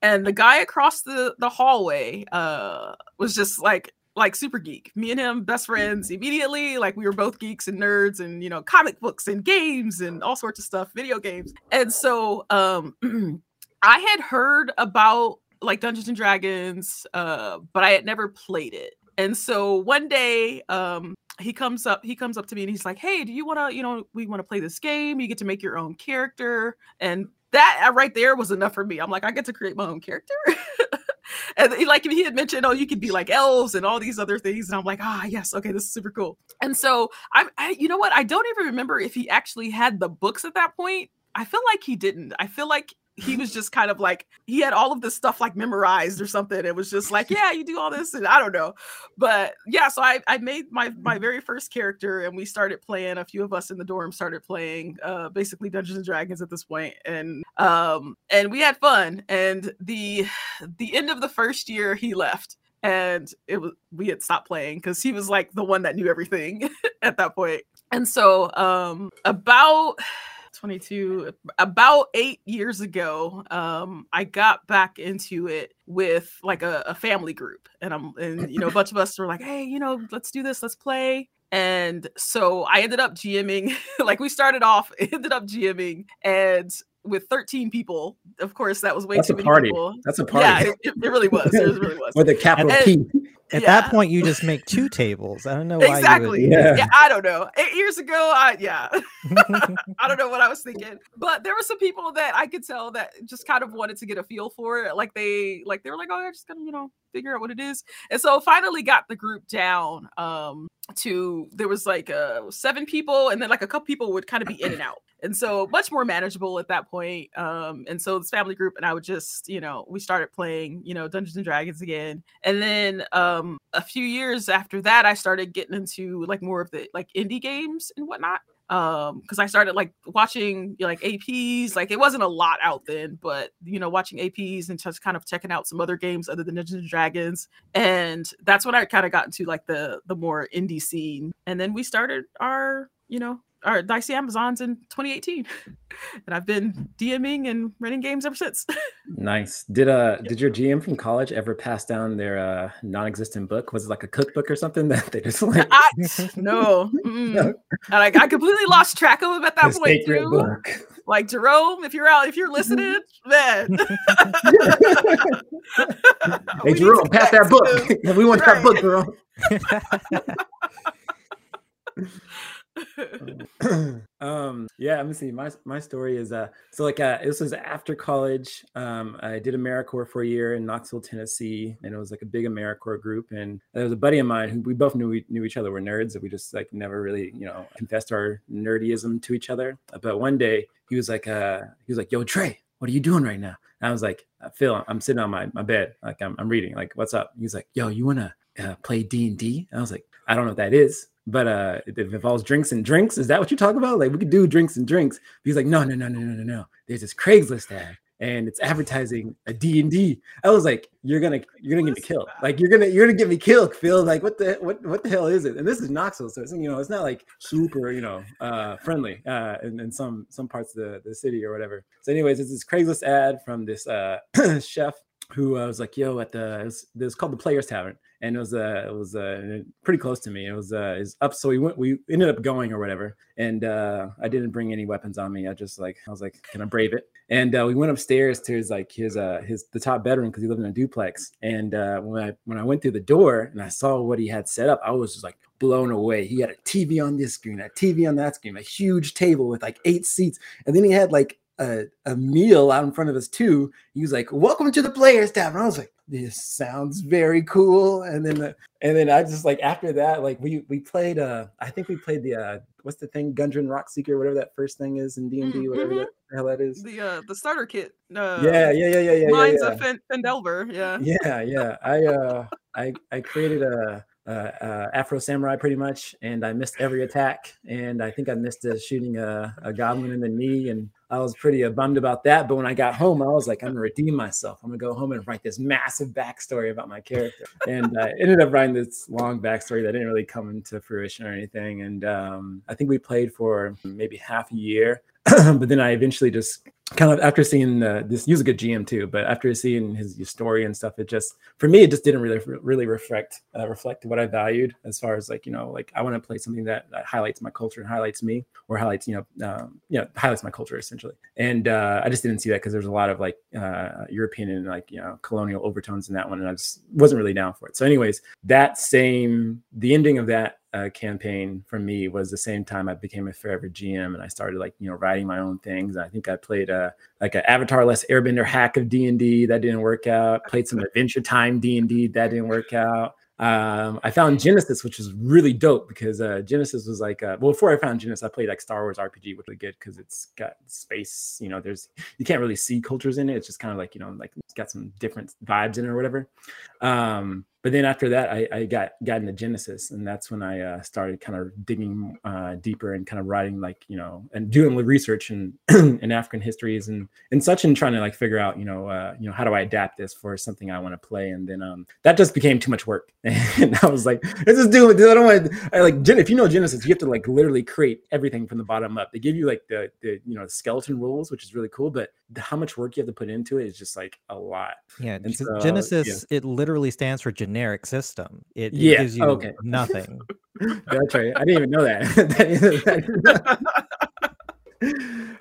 and the guy across the the hallway uh was just like like super geek. Me and him best friends immediately like we were both geeks and nerds and you know comic books and games and all sorts of stuff video games. And so um i had heard about like dungeons and dragons uh but i had never played it and so one day, um, he comes up, he comes up to me and he's like, Hey, do you wanna, you know, we want to play this game? You get to make your own character. And that uh, right there was enough for me. I'm like, I get to create my own character. and he, like he had mentioned, oh, you could be like elves and all these other things. And I'm like, ah, yes, okay, this is super cool. And so I'm, I, you know what? I don't even remember if he actually had the books at that point. I feel like he didn't. I feel like he was just kind of like he had all of this stuff like memorized or something. It was just like, yeah, you do all this, and I don't know. But yeah, so I, I made my my very first character and we started playing. A few of us in the dorm started playing uh basically Dungeons and Dragons at this point, and um and we had fun. And the the end of the first year he left and it was we had stopped playing because he was like the one that knew everything at that point. And so um about 22 about eight years ago um i got back into it with like a, a family group and i'm and you know a bunch of us were like hey you know let's do this let's play and so i ended up gming like we started off ended up gming and with 13 people of course that was way That's too many party. people That's a party. yeah it, it really was it really was With a capital And- P. At Yeah. that point, you just make two tables. I don't know why exactly you Yeah. yeah. i don't know eight years ago i yeah. I don't know what I was thinking, but there were some people that I could tell that just kind of wanted to get a feel for it. Like they, like they were like, "Oh, I'm just gonna, you know, figure out what it is." And so finally got the group down um, to there was like uh, seven people, and then like a couple people would kind of be in and out, and so much more manageable at that point. Um, and so this family group and I would just, you know, we started playing, you know, Dungeons and Dragons again, and then um, a few years after that, I started getting into like more of the like indie games and whatnot um because i started like watching like aps like it wasn't a lot out then but you know watching aps and just kind of checking out some other games other than Dungeons and dragons and that's when i kind of got into like the the more indie scene and then we started our you know our dicey amazons in 2018 and i've been dming and running games ever since Nice. Did uh did your GM from college ever pass down their uh non-existent book? Was it like a cookbook or something that they just like I, no, mm-mm. No. And, like I completely lost track of him at that the point sacred too. book? Like Jerome, if you're out, if you're listening, man. Hey Jerome, to pass that book. we want that book, Jerome. um yeah let me see my my story is uh so like uh this was after college um i did americorps for a year in knoxville tennessee and it was like a big americorps group and there was a buddy of mine who we both knew we knew each other were nerds and we just like never really you know confessed our nerdyism to each other but one day he was like uh he was like yo trey what are you doing right now? And i was like "Uh, phil i'm sitting on my, my bed like I'm, I'm reading like what's up? He's like yo you want to uh, play d&d i was like i don't know what that is but uh it involves drinks and drinks? Is that what you're talking about? Like we could do drinks and drinks. He's like no no no no no no no. There's this craigslist ad and it's advertising a d&d i was like you're gonna you're gonna get me killed. like you're gonna you're gonna get me killed phil. Like what the what what the hell is it? And this is knoxville so it's you know it's not like super you know uh friendly uh in, in some some parts of the, the city or whatever. So anyways it's this craigslist ad from this uh chef who uh, was like yo at the it was, it was called the players tavern and it was uh it was uh pretty close to me. It was uh is up so we went we ended up going or whatever and uh i didn't bring any weapons on me. I just like i was like can i brave it? And uh, we went upstairs to his like his uh his the top bedroom because he lived in a duplex. And uh when i when i went through the door and i saw what he had set up i was just like blown away. He had a tv on this screen a tv on that screen a huge table with like eight seats. And then he had like a, a meal out in front of us too he was like welcome to the players tavern i was like this sounds very cool and then uh, and then i just like after that like we we played uh i think we played the uh what's the thing Gundren Rockseeker whatever that first thing is in d&d Mm, whatever mhm. that the hell that is the uh the starter kit. Uh, yeah yeah yeah yeah yeah Mines yeah, of Fen- Phandelver. Yeah. yeah yeah i uh i i created a uh, uh, Afro Samurai pretty much, and I missed every attack. And I think I missed uh, shooting a, a goblin in the knee, and I was pretty uh, bummed about that. But when I got home, I was like, I'm gonna redeem myself. I'm gonna go home and write this massive backstory about my character. And I ended up writing this long backstory that didn't really come into fruition or anything. And um, I think we played for maybe half a year, but then I eventually just kind of after seeing uh, this he was a good gm too but after seeing his, story and stuff it just for me it just didn't really really reflect uh, reflect what i valued as far as like you know like i want to play something that, that highlights my culture and highlights me or highlights you know um, you know highlights my culture essentially and uh, i just didn't see that because there's a lot of like uh, european and like you know colonial overtones in that one and i just wasn't really down for it so anyways that same the ending of that uh, campaign for me was the same time I became a forever GM and I started like you know writing my own things. I think I played a like an Avatar less Airbender hack of D and D that didn't work out. Played some Adventure Time D and D that didn't work out. Um, I found Genesys, which was really dope because uh, Genesys was like, uh, well, before I found Genesys, I played like Star Wars RPG, which was good because it's got space. You know, there's you can't really see cultures in it. It's just kind of like you know, like it's got some different vibes in it or whatever. Um, but then after that, I, I got got into Genesys, and that's when I uh, started kind of digging uh, deeper and kind of writing like you know and doing research and in African histories and and such, and trying to like figure out you know uh, you know how do I adapt this for something I want to play, and then um, that just became too much work, and I was like, let's just do it. I don't want. I like if you know Genesys, you have to like literally create everything from the bottom up. They give you like the the you know skeleton rules, which is really cool, but how much work you have to put into it is just like a lot. Yeah, And so, yeah. Genesys it literally stands for generic system. It, it Yeah, gives you okay. nothing. That's right. I didn't even know that.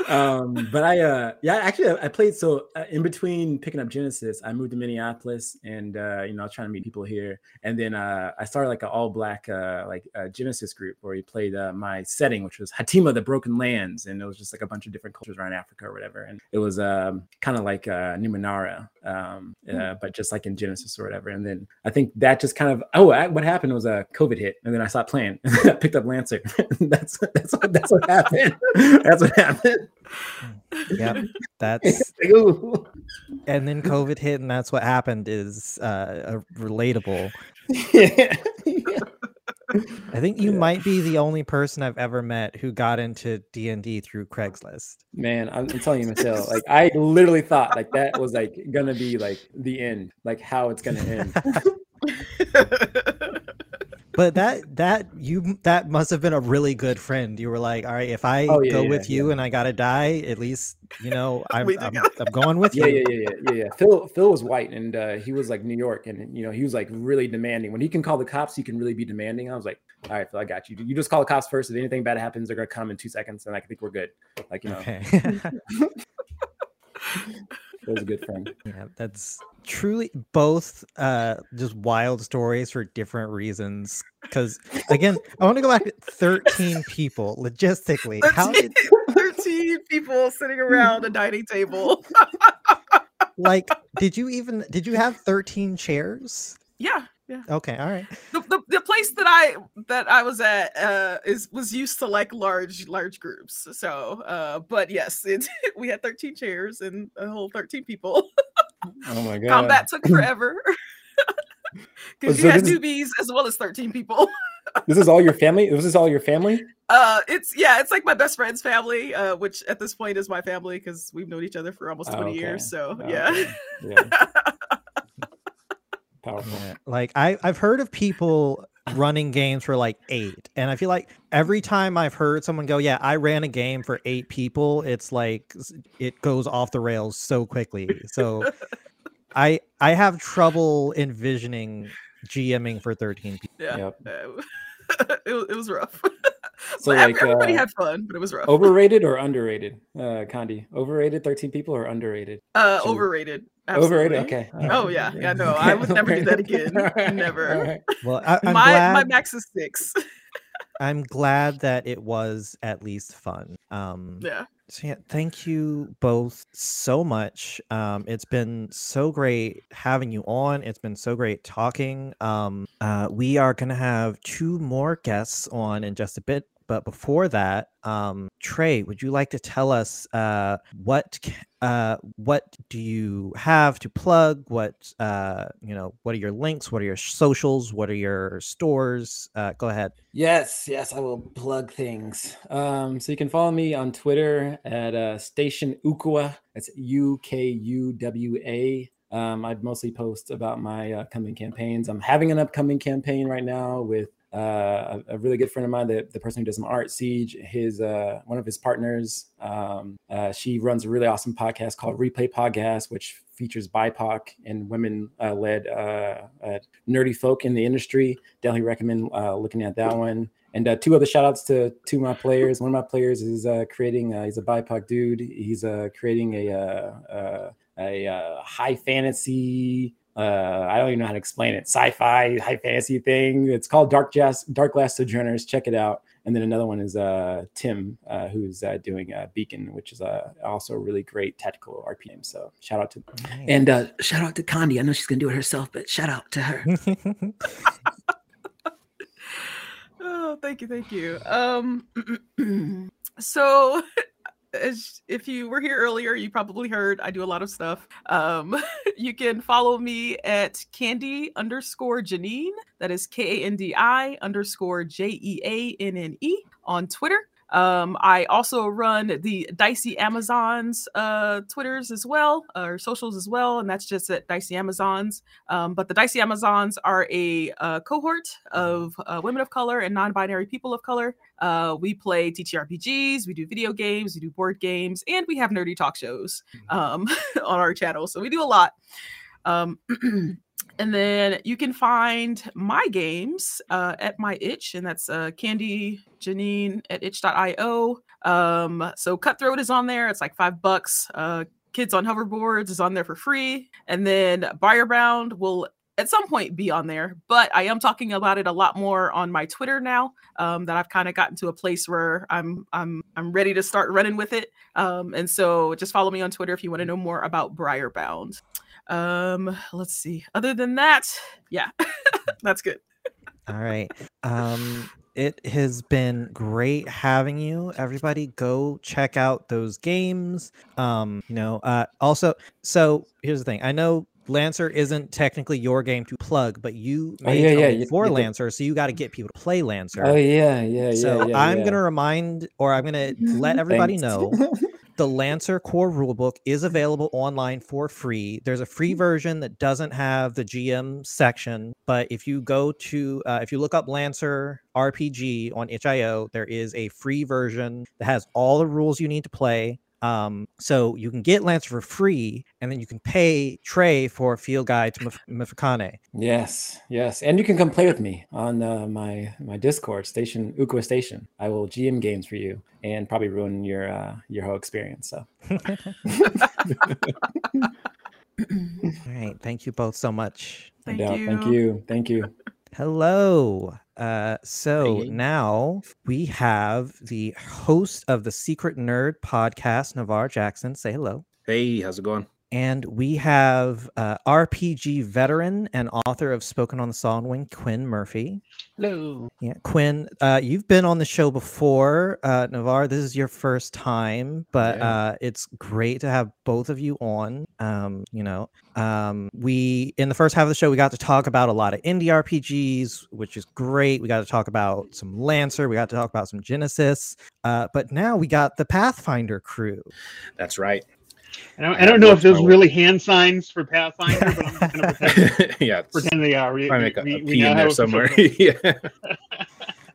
um, but I, uh, yeah, actually, I I played. So uh, in between picking up Genesys, I moved to Minneapolis, and uh, you know, I was trying to meet people here. And then uh, I started like an all black, uh, like uh, Genesys group where we played uh, my setting, which was Hatima, the Broken Lands, and it was just like a bunch of different cultures around Africa or whatever. And it was um, kind of like uh, Numenera, um, uh, but just like in Genesys or whatever. And then I think that just kind of oh, I, what happened was a COVID hit, and then I stopped playing. And I picked up Lancer. that's that's what, that's what happened. That's what happened. Yep, that's Like, and then COVID hit, and that's what happened. Is uh, a relatable. yeah. I think you Yeah. might be the only person I've ever met who got into D and D through Craigslist. Man, I'm, I'm telling you, Michelle, like I literally thought like that was like gonna be like the end, like how it's gonna end. But that that you that must have been a really good friend. You were like, all right, if I Oh, yeah, go yeah, with you and I gotta die, at least you know I'm I'm. I'm going with Yeah, you. yeah, yeah, yeah, yeah, yeah. Phil, Phil was white, and uh, he was like New York, and you know he was like really demanding. When he can call the cops, he can really be demanding. I was like, all right, Phil, I got you. You just call the cops first. If anything bad happens, they're gonna come in two seconds, and I think we're good. Like you know, Okay. it was a good friend. yeah, that's truly both uh just wild stories for different reasons. Because again, I want to go back to 13 people logistically. How did 13 people sitting around a dining table. like did you even did you have 13 chairs? Yeah, yeah. Okay, all right. The, the, place that I that I was at uh is was used to like large large groups. So uh but yes, it we had 13 chairs and a whole 13 people. Oh my god. Combat took forever. Because So you had this is- as well as 13 people. This is all your family. This is all your family. Uh, it's yeah, it's like my best friend's family, uh, which at this point is my family because we've known each other for almost Oh, 20 okay. years. So Oh, yeah. okay. Yeah. Powerful. Yeah, Like I, I've heard of people running games for like eight, and I feel like every time I've heard someone go, "Yeah, I ran a game for eight people," it's like it goes off the rails so quickly. So I, I have trouble envisioning GMing for thirteen people. yeah. Yep. Uh, it, it was rough. So But like everybody uh, had fun, but it was rough. overrated or underrated, uh, Kandi? Overrated, thirteen people or underrated? uh, should we- overrated. Overrated. Okay. all Oh, yeah. Yeah, no, I would never do that again. All right, Never. all right. Well, I, I'm my glad. my max is six. I'm glad that it was at least fun. Um, yeah. So yeah, thank you both so much. Um, it's been so great having you on. It's been so great talking. Um, uh, we are gonna have two more guests on in just a bit, but before that, um, Trey, would you like to tell us uh, what uh, what do you have to plug? What uh, you know? What are your links? What are your socials? What are your stores? Uh, go ahead. Yes, yes, I will plug things. Um, so you can follow me on Twitter at uh, Station Ukuwa. That's U K U W A. Um, I mostly post about my upcoming campaigns. I'm having an upcoming campaign right now with uh, a, a really good friend of mine, the, the person who does my art siege. His uh, one of his partners. Um, uh, she runs a really awesome podcast called Replay Podcast, which features BIPOC and women-led uh, uh, nerdy folk in the industry definitely recommend looking at that one. And two other shout outs to two of my players. One of my players is creating, he's a BIPOC dude. He's creating a, a uh, high fantasy, uh, I don't even know how to explain it, sci fi, high fantasy thing. It's called Dark, Jazz, Dark Glass Sojourners. Check it out. And then another one is uh, Tim, uh, who's uh, doing uh, Beacon, which is uh, also a really great tactical RPM. So shout out to and uh, shout out to Kandi. I know she's gonna do it herself, but shout out to her. Oh, thank you, thank you. Um, so as if you were here earlier, you probably heard I do a lot of stuff. Um, you can follow me at Kandi underscore Janine. That is K A N D I underscore J E A N N E on Twitter. Um, I also run the Dicey Amazons uh, Twitters as well, or socials as well, and that's just at Dicey Amazons. Um, but the Dicey Amazons are a uh, cohort of uh, women of color and non-binary people of color. Uh, we play TTRPGs, we do video games, we do board games, and we have nerdy talk shows um, on our channel. So we do a lot. And then you can find my games uh, at my itch, and that's uh, Kandi Janine at itch.io. Um, so Cutthroat is on there. It's like five bucks. Uh, Kids on Hoverboards is on there for free. And then Briarbound will at some point be on there, but I am talking about it a lot more on my Twitter now. Um, that I've kind of gotten to a place where I'm I'm I'm ready to start running with it. Um, and so just follow me on Twitter if you want to know more about Briarbound. Um, let's see. Other than that, yeah, that's good. All right. Um, it has been great having you. Everybody, go check out those games. Um, you know, uh, also, so here's the thing. I know Lancer isn't technically your game to plug, but you Oh, made yeah, yeah, something you- for you did. Lancer, so you got to get people to play Lancer. Oh yeah, yeah, yeah. so yeah, I'm yeah. gonna remind, or I'm gonna let everybody know the Lancer core rulebook is available online for free. There's a free version that doesn't have the GM section, but if you go to, uh, if you look up Lancer RPG on itch.io, there is a free version that has all the rules you need to play. Um, so you can get Lancer for free, and then you can pay Trey for a field guide to Mif- Mifukane. Yes, yes, and you can come play with me on uh, my my Discord station, Ukuwa Station. I will GM games for you and probably ruin your uh, your whole experience. So All right, thank you both so much. Thank doubt. you. Thank you, thank you. Hello. Uh, so now we have the host of the Secret Nerd podcast, Navarre Jackson. Say hello. Hey, how's it going? And we have uh, RPG veteran and author of Spoken on the Song Wind, Quinn Murphy. Hello. Yeah, Quinn, uh, you've been on the show before. Uh, Navarre, this is your first time, but Yeah. uh, it's great to have both of you on. Um, you know, um, we in the first half of the show we got to talk about a lot of indie RPGs, which is great. We got to talk about some Lancer, we got to talk about some Genesys, uh, but now we got the Pathfinder crew. That's right. I don't, I don't know if those really hand signs for Pathfinder, but I'm going to pretend, yeah. pretend they are. We, I make a, we- a we in there somewhere. yeah.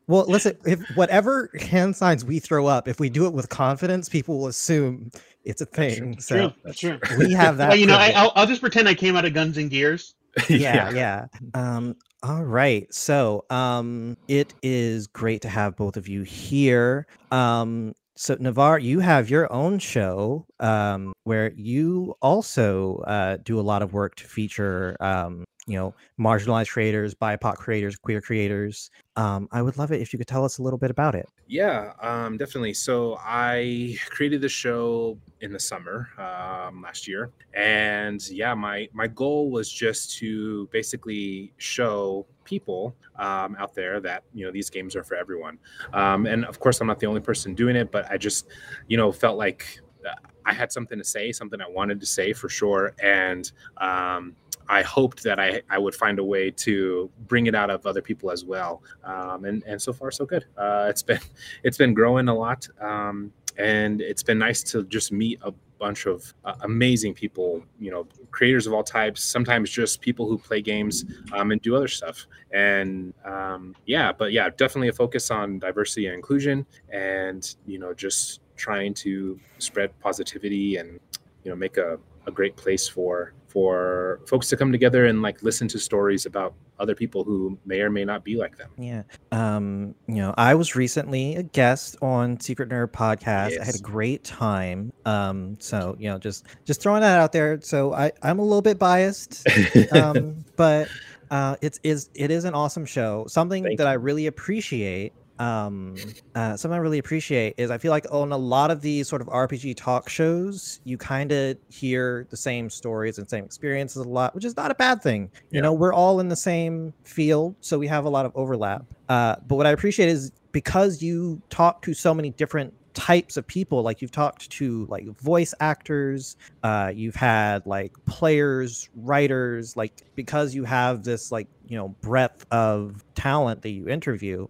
Well, listen, if whatever hand signs we throw up, if we do it with confidence, people will assume it's a thing. It's So true. It's true. we have that. Well, you know, I, I'll, I'll just pretend I came out of Guns and Gears. yeah, yeah. Um, all right. So um it is great to have both of you here. Um so Navarre, you have your own show um where you also uh do a lot of work to feature um you know marginalized creators, BIPOC creators, queer creators. Um I would love it if you could tell us a little bit about it. Yeah, um, definitely. So I created the show in the summer um, last year, and yeah, my my goal was just to basically show people um, out there that you know these games are for everyone. Um, and of course, I'm not the only person doing it, but I just you know felt like uh, I had something to say, something I wanted to say for sure, and um, I hoped that I, I would find a way to bring it out of other people as well. Um, and, and so far, so good. Uh, it's been it's been growing a lot, um, and it's been nice to just meet a bunch of uh, amazing people. You know, creators of all types. Sometimes just people who play games um, and do other stuff. And um, yeah, but yeah, definitely a focus on diversity and inclusion, and you know, just trying to spread positivity and you know make a, a great place for for folks to come together and like listen to stories about other people who may or may not be like them. Yeah. Um, you know, I was recently a guest on Secret Nerd podcast. I had a great time. Um, so you know, just just throwing that out there. So I I'm a little bit biased, um, but uh, it's is it is an awesome show. Something Thank that I really appreciate. Um, uh, something I really appreciate is I feel like on a lot of these sort of RPG talk shows, you kind of hear the same stories and same experiences a lot, which is not a bad thing. You Yeah. know, we're all in the same field, so we have a lot of overlap. Uh, but what I appreciate is because you talk to so many different types of people. Like you've talked to like voice actors uh you've had like players writers like because you have this like you know breadth of talent that you interview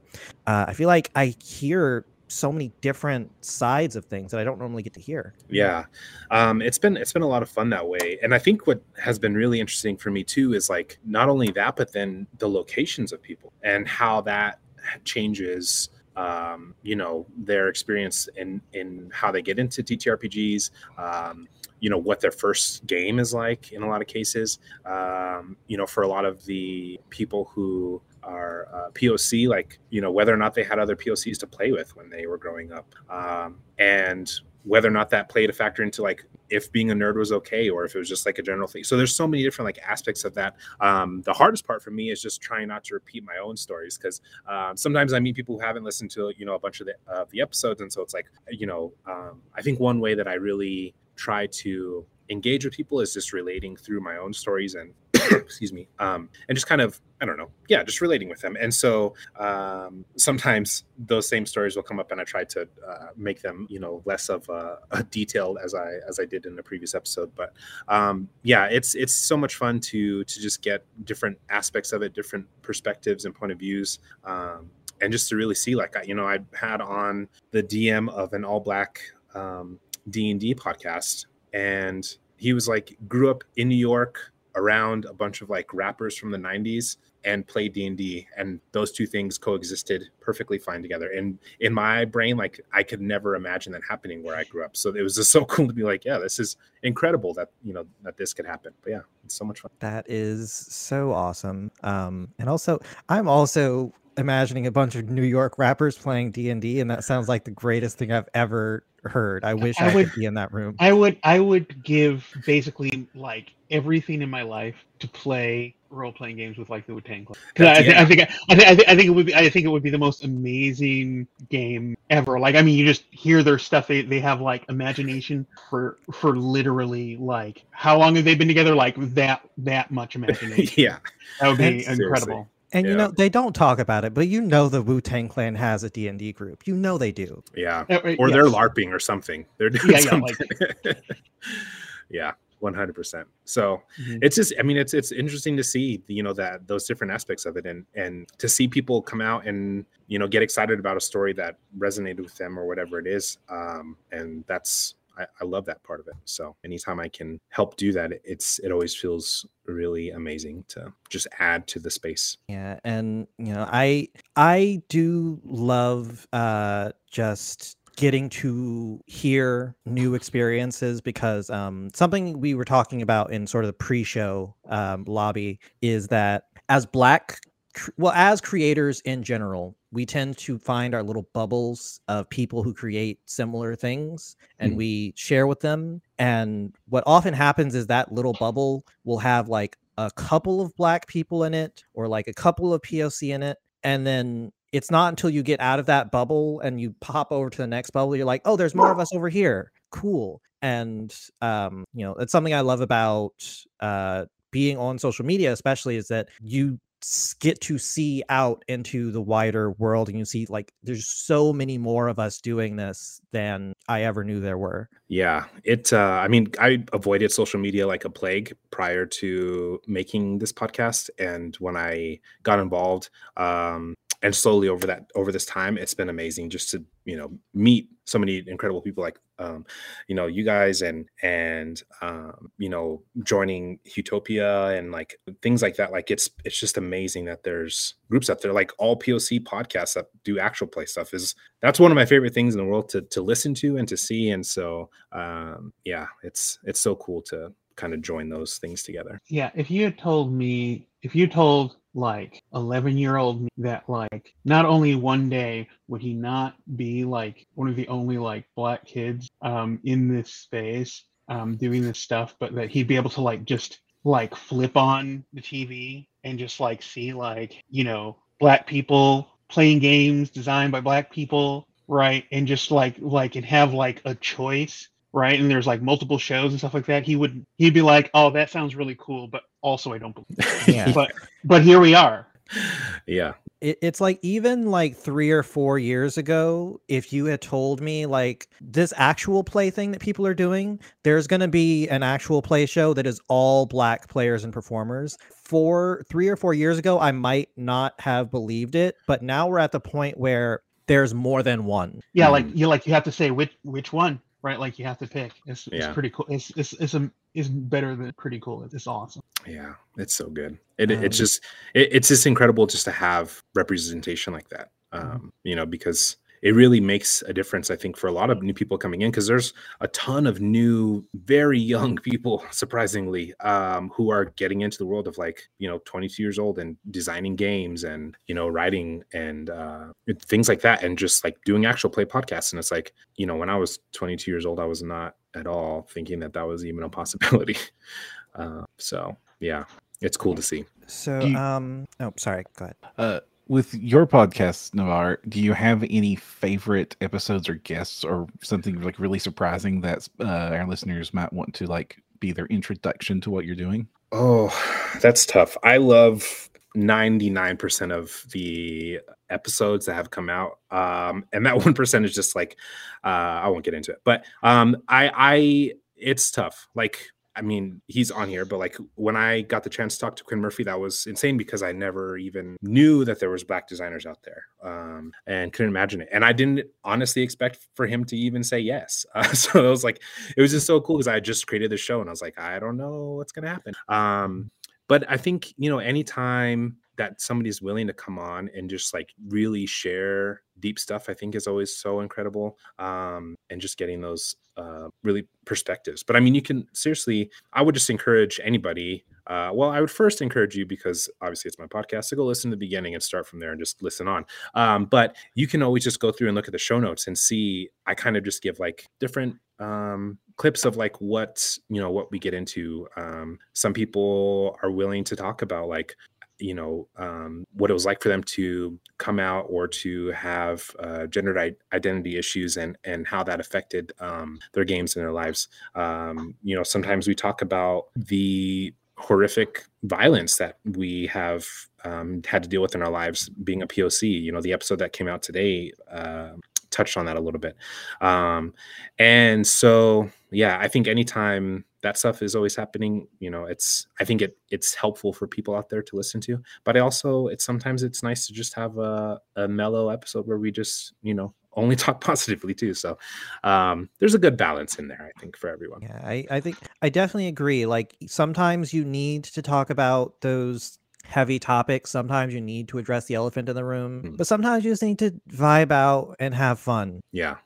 uh, i feel like i hear so many different sides of things that i don't normally get to hear. Yeah. Um, it's been it's been a lot of fun that way. And i think what has been really interesting for me too is like not only that but then the locations of people and how that changes um, you know their experience in in how they get into ttrpgs um, you know what their first game is like in a lot of cases. Um, you know for a lot of the people who are uh, poc like you know whether or not they had other pocs to play with when they were growing up. Um, and whether or not that played a factor into like if being a nerd was okay or if it was just like a general thing. So there's so many different like aspects of that. Um, the hardest part for me is just trying not to repeat my own stories because um, sometimes i meet people who haven't listened to you know a bunch of the, uh, the episodes. And so it's like you know um, i think one way that i really try to engage with people is just relating through my own stories and excuse me, um, and just kind of I don't know, yeah, just relating with them. And so um, sometimes those same stories will come up, and I try to uh, make them you know less of a, a detailed as I as I did in the previous episode. But um, yeah, it's it's so much fun to to just get different aspects of it, different perspectives and point of views. Um, and just to really see like you know i had on the dm of an all black um, d&d podcast and he was like grew up in new york around a bunch of like rappers from the 90s and played d&d and those two things coexisted perfectly fine together. And in my brain like i could never imagine that happening where i grew up. So it was just so cool to be like yeah this is incredible that you know that this could happen. But yeah it's so much fun. That is so awesome. Um, and also, I'm also imagining a bunch of New York rappers playing D and D, and that sounds like the greatest thing I've ever heard. I wish I I, would- could be in that room. I would I would give basically like everything in my life to play role playing games with like the Wu Tang Clan. 'Cause I, Yeah. I think I think I think I think I think it would be I think it would be the most amazing game ever. Like I mean, you just hear their stuff. They they have like imagination for for literally like how long have they been together? Like that that much imagination. yeah That would be Seriously. incredible. And you know they don't talk about it, but you know the Wu Tang Clan has a D and D group. You know they do. yeah Uh, uh, or they're larping or something they're doing Yeah, yeah, something like- yeah 100% so Mhm. it's just i mean it's it's interesting to see you know that those different aspects of it and and to see people come out and you know get excited about a story that resonated with them or whatever it is um and that's I, I love that part of it. So anytime I can help do that, it's it always feels really amazing to just add to the space. Yeah, and you know, I I do love uh just getting to hear new experiences because um something we were talking about in sort of the pre-show um lobby is that as black well as creators in general we tend to find our little bubbles of people who create similar things and Mhm. we share with them and what often happens is that little bubble will have like a couple of black people in it or like a couple of POC in it and then it's not until you get out of that bubble and you pop over to the next bubble you're like oh there's more of us over here cool and um you know it's something i love about uh being on social media especially is that you get to see out into the wider world and you see like there's so many more of us doing this than i ever knew there were Yeah, it. Uh, I mean, I avoided social media like a plague prior to making this podcast, and when I got involved, um, and slowly over that over this time, it's been amazing just to you know meet so many incredible people like um, you know you guys and and um, you know joining Utopia and like things like that. Like it's it's just amazing that there's groups out there like all POC podcasts that do actual play stuff is that's one of my favorite things in the world to to listen to and to see and so um yeah it's it's so cool to kind of join those things together Yeah, if you told me, if you told like 11 year old that like not only one day would he not be like one of the only like black kids um in this space um doing this stuff, but that he'd be able to like just like flip on the TV and just like see like, you know, black people playing games designed by black people, right? And just like like and have like a choice right? And there's like multiple shows and stuff like that. He would he'd be like, "Oh, that sounds really cool," but also I don't believe. Yeah. But but here we are. yeah it, it's like even like three or four years ago if you had told me like this actual play thing that people are doing there's going to be an actual play show that is all black players and performers for three or four years ago i might not have believed it but now we're at the point where there's more than one Yeah, like Mhm. you like you have to say which which one, right? Like you have to pick. It's, it's pretty cool. It's it's it's a is better than pretty cool. It's, awesome. yeah it's so good it, it- it's Um, just it, it's just incredible just to have representation like that um you know because it really makes a difference i think for a lot of new people coming in because there's a ton of new very young people surprisingly um who are getting into the world of like you know 22 years old and designing games and you know writing and uh things like that and just like doing actual play podcasts and it's like you know when i was 22 years old i was not at all thinking that that was even a possibility uh so yeah it's cool to see so you- um oh sorry go ahead Uh, with your podcast, Navarre, do you have any favorite episodes or guests or something like really surprising that uh, our listeners might want to like be their introduction to what you're doing? Oh, that's tough. I love 99% of the episodes that have come out. Um, and that 1% is just like, uh, I won't get into it, but um, I, I, it's tough. Like I mean, he's on here, but like when I got the chance to talk to Quinn Murphy, that was insane because I never even knew that there was black designers out there, um, and couldn't imagine it. And I didn't honestly expect for him to even say yes. Uh, so it was like, it was just so cool because I just created the show, and I was like, I don't know what's gonna happen. Um, but I think you know, anytime that somebody's willing to come on and just like really share deep stuff i think is always so incredible um, and just getting those uh, really perspectives. But i mean you can seriously i would just encourage anybody uh, well i would first encourage you because obviously it's my podcast to go listen to the beginning and start from there and just listen on. Um, but you can always just go through and look at the show notes and see i kind of just give like different um, clips of like what you know what we get into. Um, some people are willing to talk about like you know um, what it was like for them to come out or to have uh, gender I- identity issues and and how that affected um, their games and their lives. Um, you know sometimes we talk about the horrific violence that we have um, had to deal with in our lives being a poc you know the episode that came out today uh, touched on that a little bit. Um, and so yeah i think anytime that stuff is always happening you know it's i think it it's helpful for people out there to listen to but i also it's sometimes it's nice to just have a, a mellow episode where we just you know only talk positively too so um there's a good balance in there i think for everyone Yeah, I, I think I definitely agree. Like sometimes you need to talk about those heavy topics. Sometimes you need to address the elephant in the room, Mm. but sometimes you just need to vibe out and have fun. Yeah.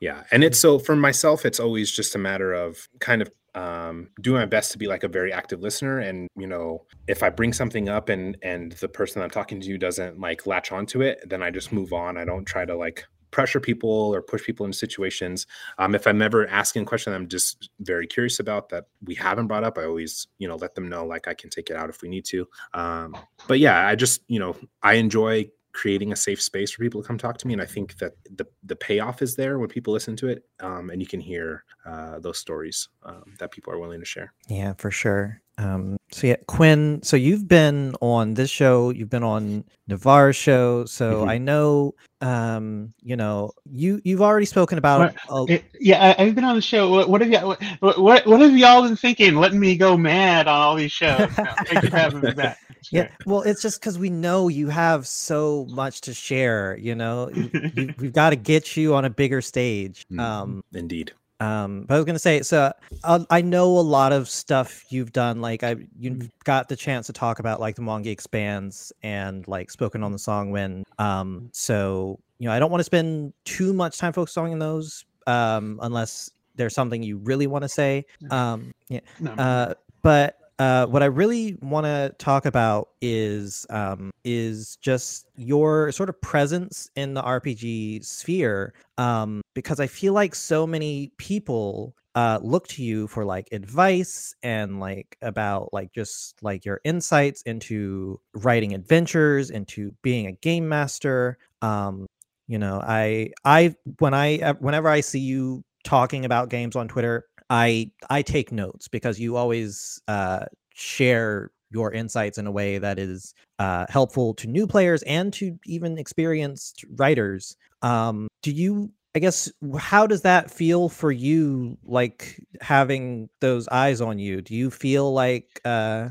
Yeah. And it's so for myself, it's always just a matter of kind of um, doing my best to be like a very active listener. And, you know, if I bring something up and, and the person I'm talking to doesn't like latch onto it, then I just move on. I don't try to like pressure people or push people into situations. Um, if I'm ever asking a question I'm just very curious about that we haven't brought up, I always, you know, let them know like I can take it out if we need to. Um, but yeah, I just, you know, I enjoy creating a safe space for people to come talk to me and i think that the the payoff is there when people listen to it um, and you can hear uh, those stories um, that people are willing to share Yeah, for sure. Um, so yeah, Quinn. So you've been on this show. You've been on Navarre's show. So Mhm. I know, um, you know, you you've already spoken about. a- It- yeah, I, I've been on the show. What, what have you? What, what what have y'all been thinking? Letting me go mad on all these shows. No, thank you for having me back. Yeah, well, it's just because we know you have so much to share. You know, You- we've got to get you on a bigger stage. Mhm. Um, indeed Um, but I was gonna say, so uh, I know a lot of stuff you've done. Like I, Mm. you've got the chance to talk about like the Mwangi Expanse and like spoken on the Song Wind. Um, so you know, I don't want to spend too much time focusing on those, um, unless there's something you really want to say. Um, yeah. No, Uh, but uh, what I really want to talk about is um, is just your sort of presence in the RPG sphere, um, because I feel like so many people uh, look to you for like advice and like about like just like your insights into writing adventures, into being a game master. Um, you know, I I when I uh, whenever I see you talking about games on Twitter, I I take notes because you always uh, share your insights in a way that is uh, helpful to new players and to even experienced writers. Um, do you? I guess how does that feel for you? Like having those eyes on you. Do you feel like? Uh,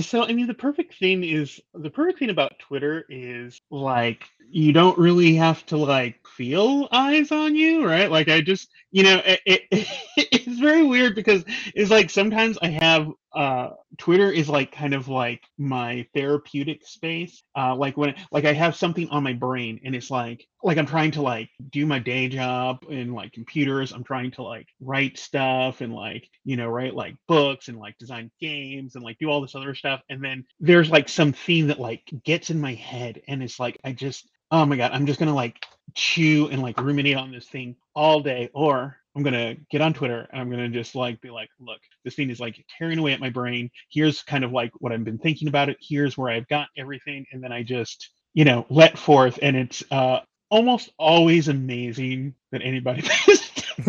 so I mean, the perfect thing is the perfect thing about Twitter is like you don't really have to like feel eyes on you, right? Like I just, you know, it, it it's very weird because it's like sometimes I have uh Twitter is like kind of like my therapeutic space. Uh like when like I have something on my brain and it's like like I'm trying to like do my day job in like computers. I'm trying to like write stuff and like, you know, write like books and like design games and like do all this other stuff. And then there's like some theme that like gets in my head and it's like I just oh my god, I'm just gonna like chew and like ruminate on this thing all day, or I'm gonna get on Twitter and I'm gonna just like be like, look, this thing is like tearing away at my brain. Here's kind of like what I've been thinking about it. Here's where I've got everything, and then I just you know let forth, and it's uh almost always amazing that anybody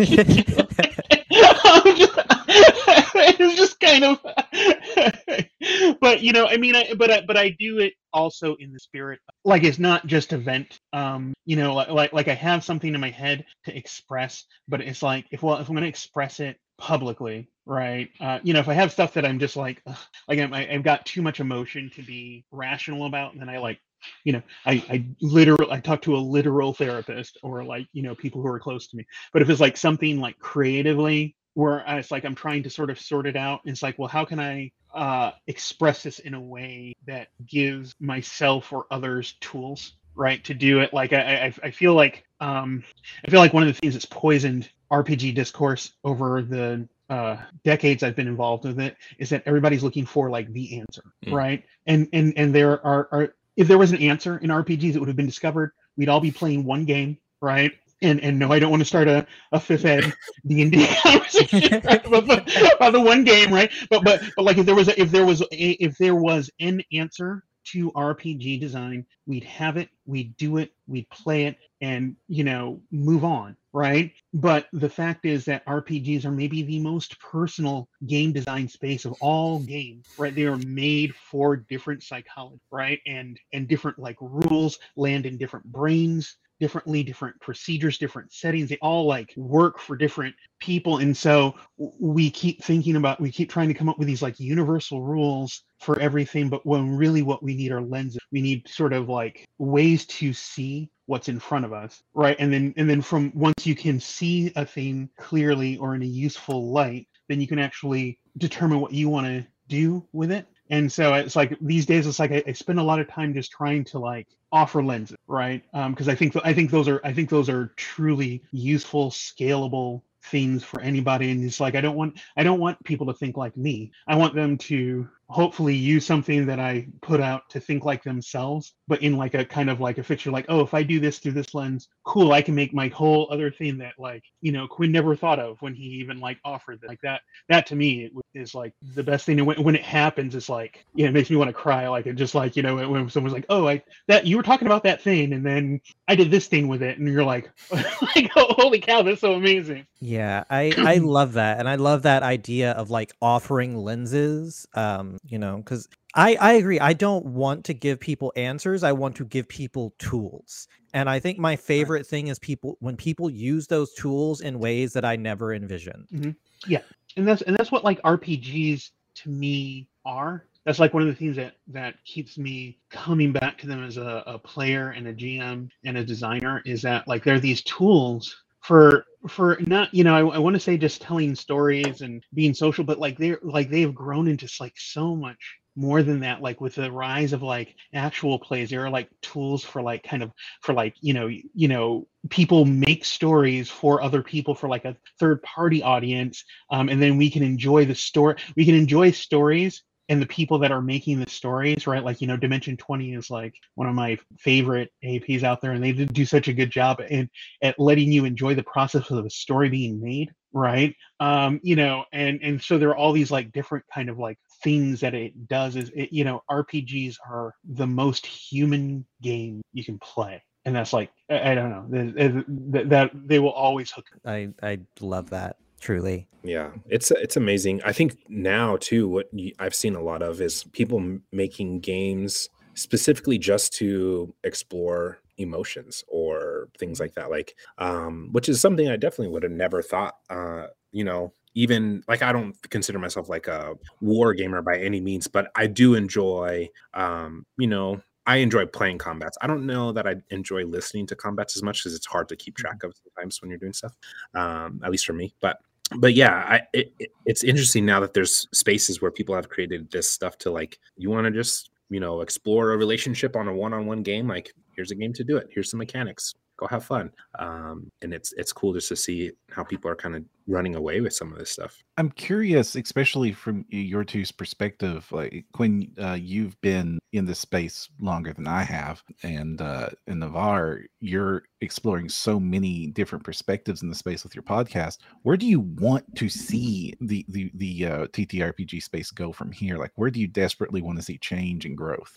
it's just kind of but you know, I mean, I, but I, but I do it also in the spirit, like it's not just event. Um, you know, like like like I have something in my head to express, but it's like if well, if I'm gonna express it publicly, right? Uh, you know, if I have stuff that I'm just like, ugh, like I'm, I- I've got too much emotion to be rational about, then I like you know i i literal i talk to a literal therapist or like you know people who are close to me but if it's like something like creatively where it's like i'm trying to sort of sort it out And it's like well how can i uh express this in a way that gives myself or others tools right to do it like i i, I feel like um i feel like one of the things that's poisoned rpg discourse over the uh decades i've been involved with it is that everybody's looking for like the answer Mm. right and and and there are are if there was an answer in RPGs, it would have been discovered. We'd all be playing one game, right? And and no, I don't want to start a, a fifth ed D and D conversation about, the, about the one game, right? But but but like if there was a, if there was a, if there was an answer to RPG design, we'd have it, we'd do it, we'd play it, and you know move on, right? But the fact is that RPGs are maybe the most personal game design space of all games, right? They are made for different psychology, right? And and different like rules land in different brains differently, different procedures, different settings. They all like work for different people. And so we keep thinking about we keep trying to come up with these like universal rules for everything, but when really what we need are lenses. We need sort of like ways to see what's in front of us right and then and then from once you can see a thing clearly or in a useful light then you can actually determine what you want to do with it and so it's like these days it's like I, I spend a lot of time just trying to like offer lenses right? Um, because i think i think those are i think those are truly useful scalable things for anybody. And it's like i don't want i don't want people to think like me. I want them to hopefully use something that i put out to think like themselves but in like a kind of like a fixture like oh if i do this through this lens cool i can make my whole other thing that like you know quinn never thought of when he even like offered it. like that that to me is like the best thing and when, when it happens it's like yeah it makes me want to cry like it just like you know when someone's like oh i that you were talking about that thing and then i did this thing with it and you're like like oh, holy cow that's so amazing Yeah, I I love that, and I love that idea of like offering lenses. Um, you know, because I I agree. I don't want to give people answers. I want to give people tools, and I think my favorite thing is people when people use those tools in ways that I never envisioned. Mm-hmm. Yeah. And that's and that's what like rpgs to me are that's like one of the things that that keeps me coming back to them as a, a player and a gm and a designer is that like they're these tools for for not you know i, I want to say just telling stories and being social but like they're like they've grown into like so much more than that like with the rise of like actual plays. There are like tools for like kind of for like you know you know people make stories for other people for like a third party audience um, and then we can enjoy the story we can enjoy stories and the people that are making the stories right? Like you know dimension 20 is like one of my favorite aps out there and they do such a good job in at letting you enjoy the process of a story being made right? Um you know and and so there are all these like different kind of like things that it does is it you know rpgs are the most human game you can play and that's like i, don't know that, that they will always hook I I love that truly. Yeah, it's it's amazing. I think now too, what I've seen a lot of is people m- making games specifically just to explore emotions or things like that. Like, um, which is something I definitely would have never thought. Uh, you know, even like I don't consider myself like a war gamer by any means, but I do enjoy, um, you know. I enjoy playing combats. I don't know that I enjoy listening to combats as much because it's hard to keep track of sometimes when you're doing stuff. Um, at least for me, but but yeah, I, it, it- it's interesting now that there's spaces where people have created this stuff to like, you want to just, you know, explore a relationship on a one-on-one game. Like, here's a game to do it. Here's some mechanics. Go have fun. Um, and it's it's cool just to see how people are kind of running away with some of this stuff. I'm curious, especially from your two's perspective. Like Quinn, uh, you've been in this space longer than I have, and uh, in Navarre, you're exploring so many different perspectives in the space with your podcast. Where do you want to see the the the uh, TTRPG space go from here? Like, where do you desperately want to see change and growth?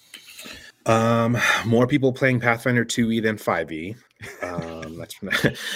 Um, more people playing Pathfinder 2e than 5e. Um, that's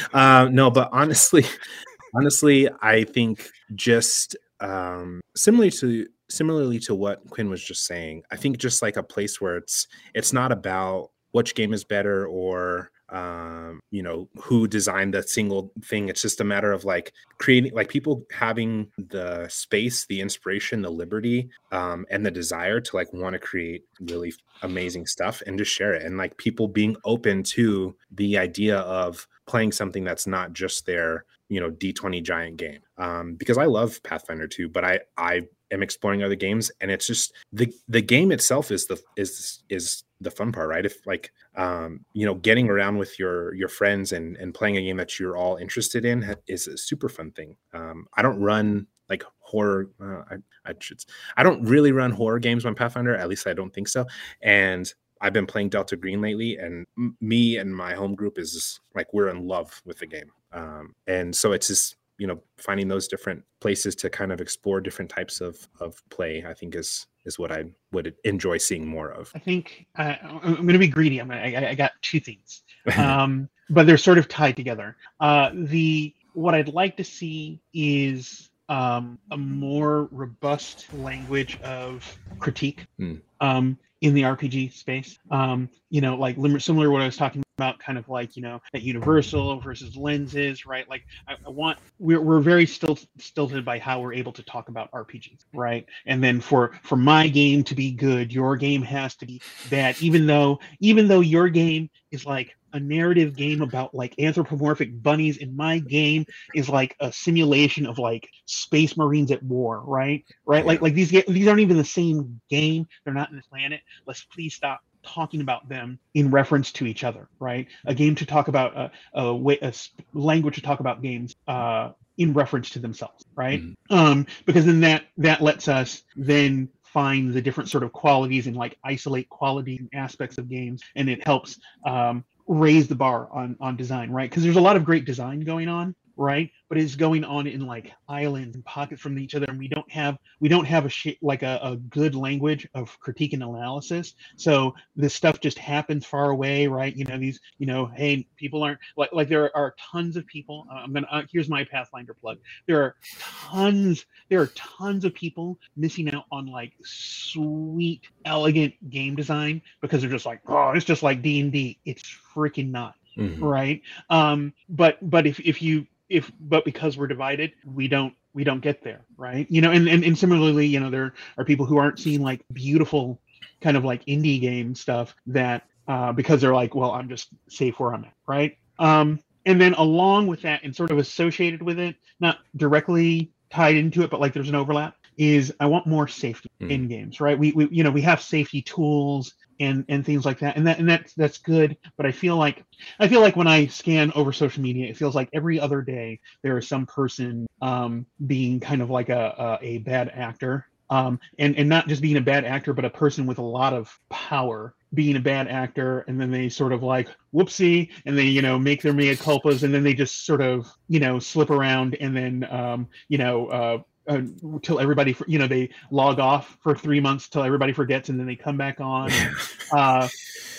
uh, no, but honestly, honestly, I think just um, similar to similarly to what Quinn was just saying, I think just like a place where it's it's not about which game is better or um, you know who designed that single thing. It's just a matter of like creating like people having the space the inspiration the liberty um, and the desire to like want to create really amazing stuff and just share it. And like people being open to the idea of playing something that's not just their you know d20 giant game. Um, because i love pathfinder 2 but i i am exploring other games and it's just the the game itself is the is is the fun part right? If like um you know getting around with your your friends and and playing a game that you're all interested in is a super fun thing. Um i don't run like horror uh, I, I should i don't really run horror games on pathfinder at least i don't think so. And I've been playing Delta Green lately, and m- me and my home group is just, like we're in love with the game. Um, and so it's just you know finding those different places to kind of explore different types of of play. I think is is what I would enjoy seeing more of. I think uh, I'm going to be greedy. I'm gonna, I, I got two things, um, but they're sort of tied together. Uh, the what I'd like to see is um, a more robust language of critique. Hmm. Um, in the RPG space. Um, you know, like similar to what I was talking about, kind of like you know at Universal versus lenses, right? Like I, I want we're we're very still stilted by how we're able to talk about RPGs, right? And then for for my game to be good, your game has to be bad, even though even though your game is like a narrative game about like anthropomorphic bunnies in my game is like a simulation of like space marines at war right? Right? Like like these these aren't even the same game. They're not in the planet. Let's please stop talking about them in reference to each other right a game to talk about a, a way a language to talk about games uh in reference to themselves right mm-hmm. um because then that that lets us then find the different sort of qualities and like isolate quality aspects of games and it helps um, raise the bar on on design, right? Because there's a lot of great design going on, right? But it's going on in like islands and pockets from each other, and we don't have we don't have a sh- like a, a good language of critique and analysis. So this stuff just happens far away, right? You know these, you know, hey, people aren't like like there are tons of people. Uh, I'm gonna uh, here's my Pathfinder plug. There are tons there are tons of people missing out on like sweet, elegant game design because they're just like, oh, it's just like D and D. It's freaking not. Mm-hmm. right um but but if if you if but because we're divided we don't we don't get there right? You know and, and and similarly you know there are people who aren't seeing like beautiful kind of like indie game stuff that uh because they're like well i'm just safe where i'm at right? Um and then along with that and sort of associated with it not directly tied into it but like there's an overlap is i want more safety mm. in games right? We, we you know we have safety tools and and things like that. And that and that's that's good. But i feel like i feel like when i scan over social media it feels like every other day there is some person um being kind of like a a, a bad actor. Um and and not just being a bad actor but a person with a lot of power being a bad actor. And then they sort of like whoopsie and they you know make their mea culpas and then they just sort of you know slip around and then um you know uh until uh, everybody you know they log off for three months till everybody forgets and then they come back on uh,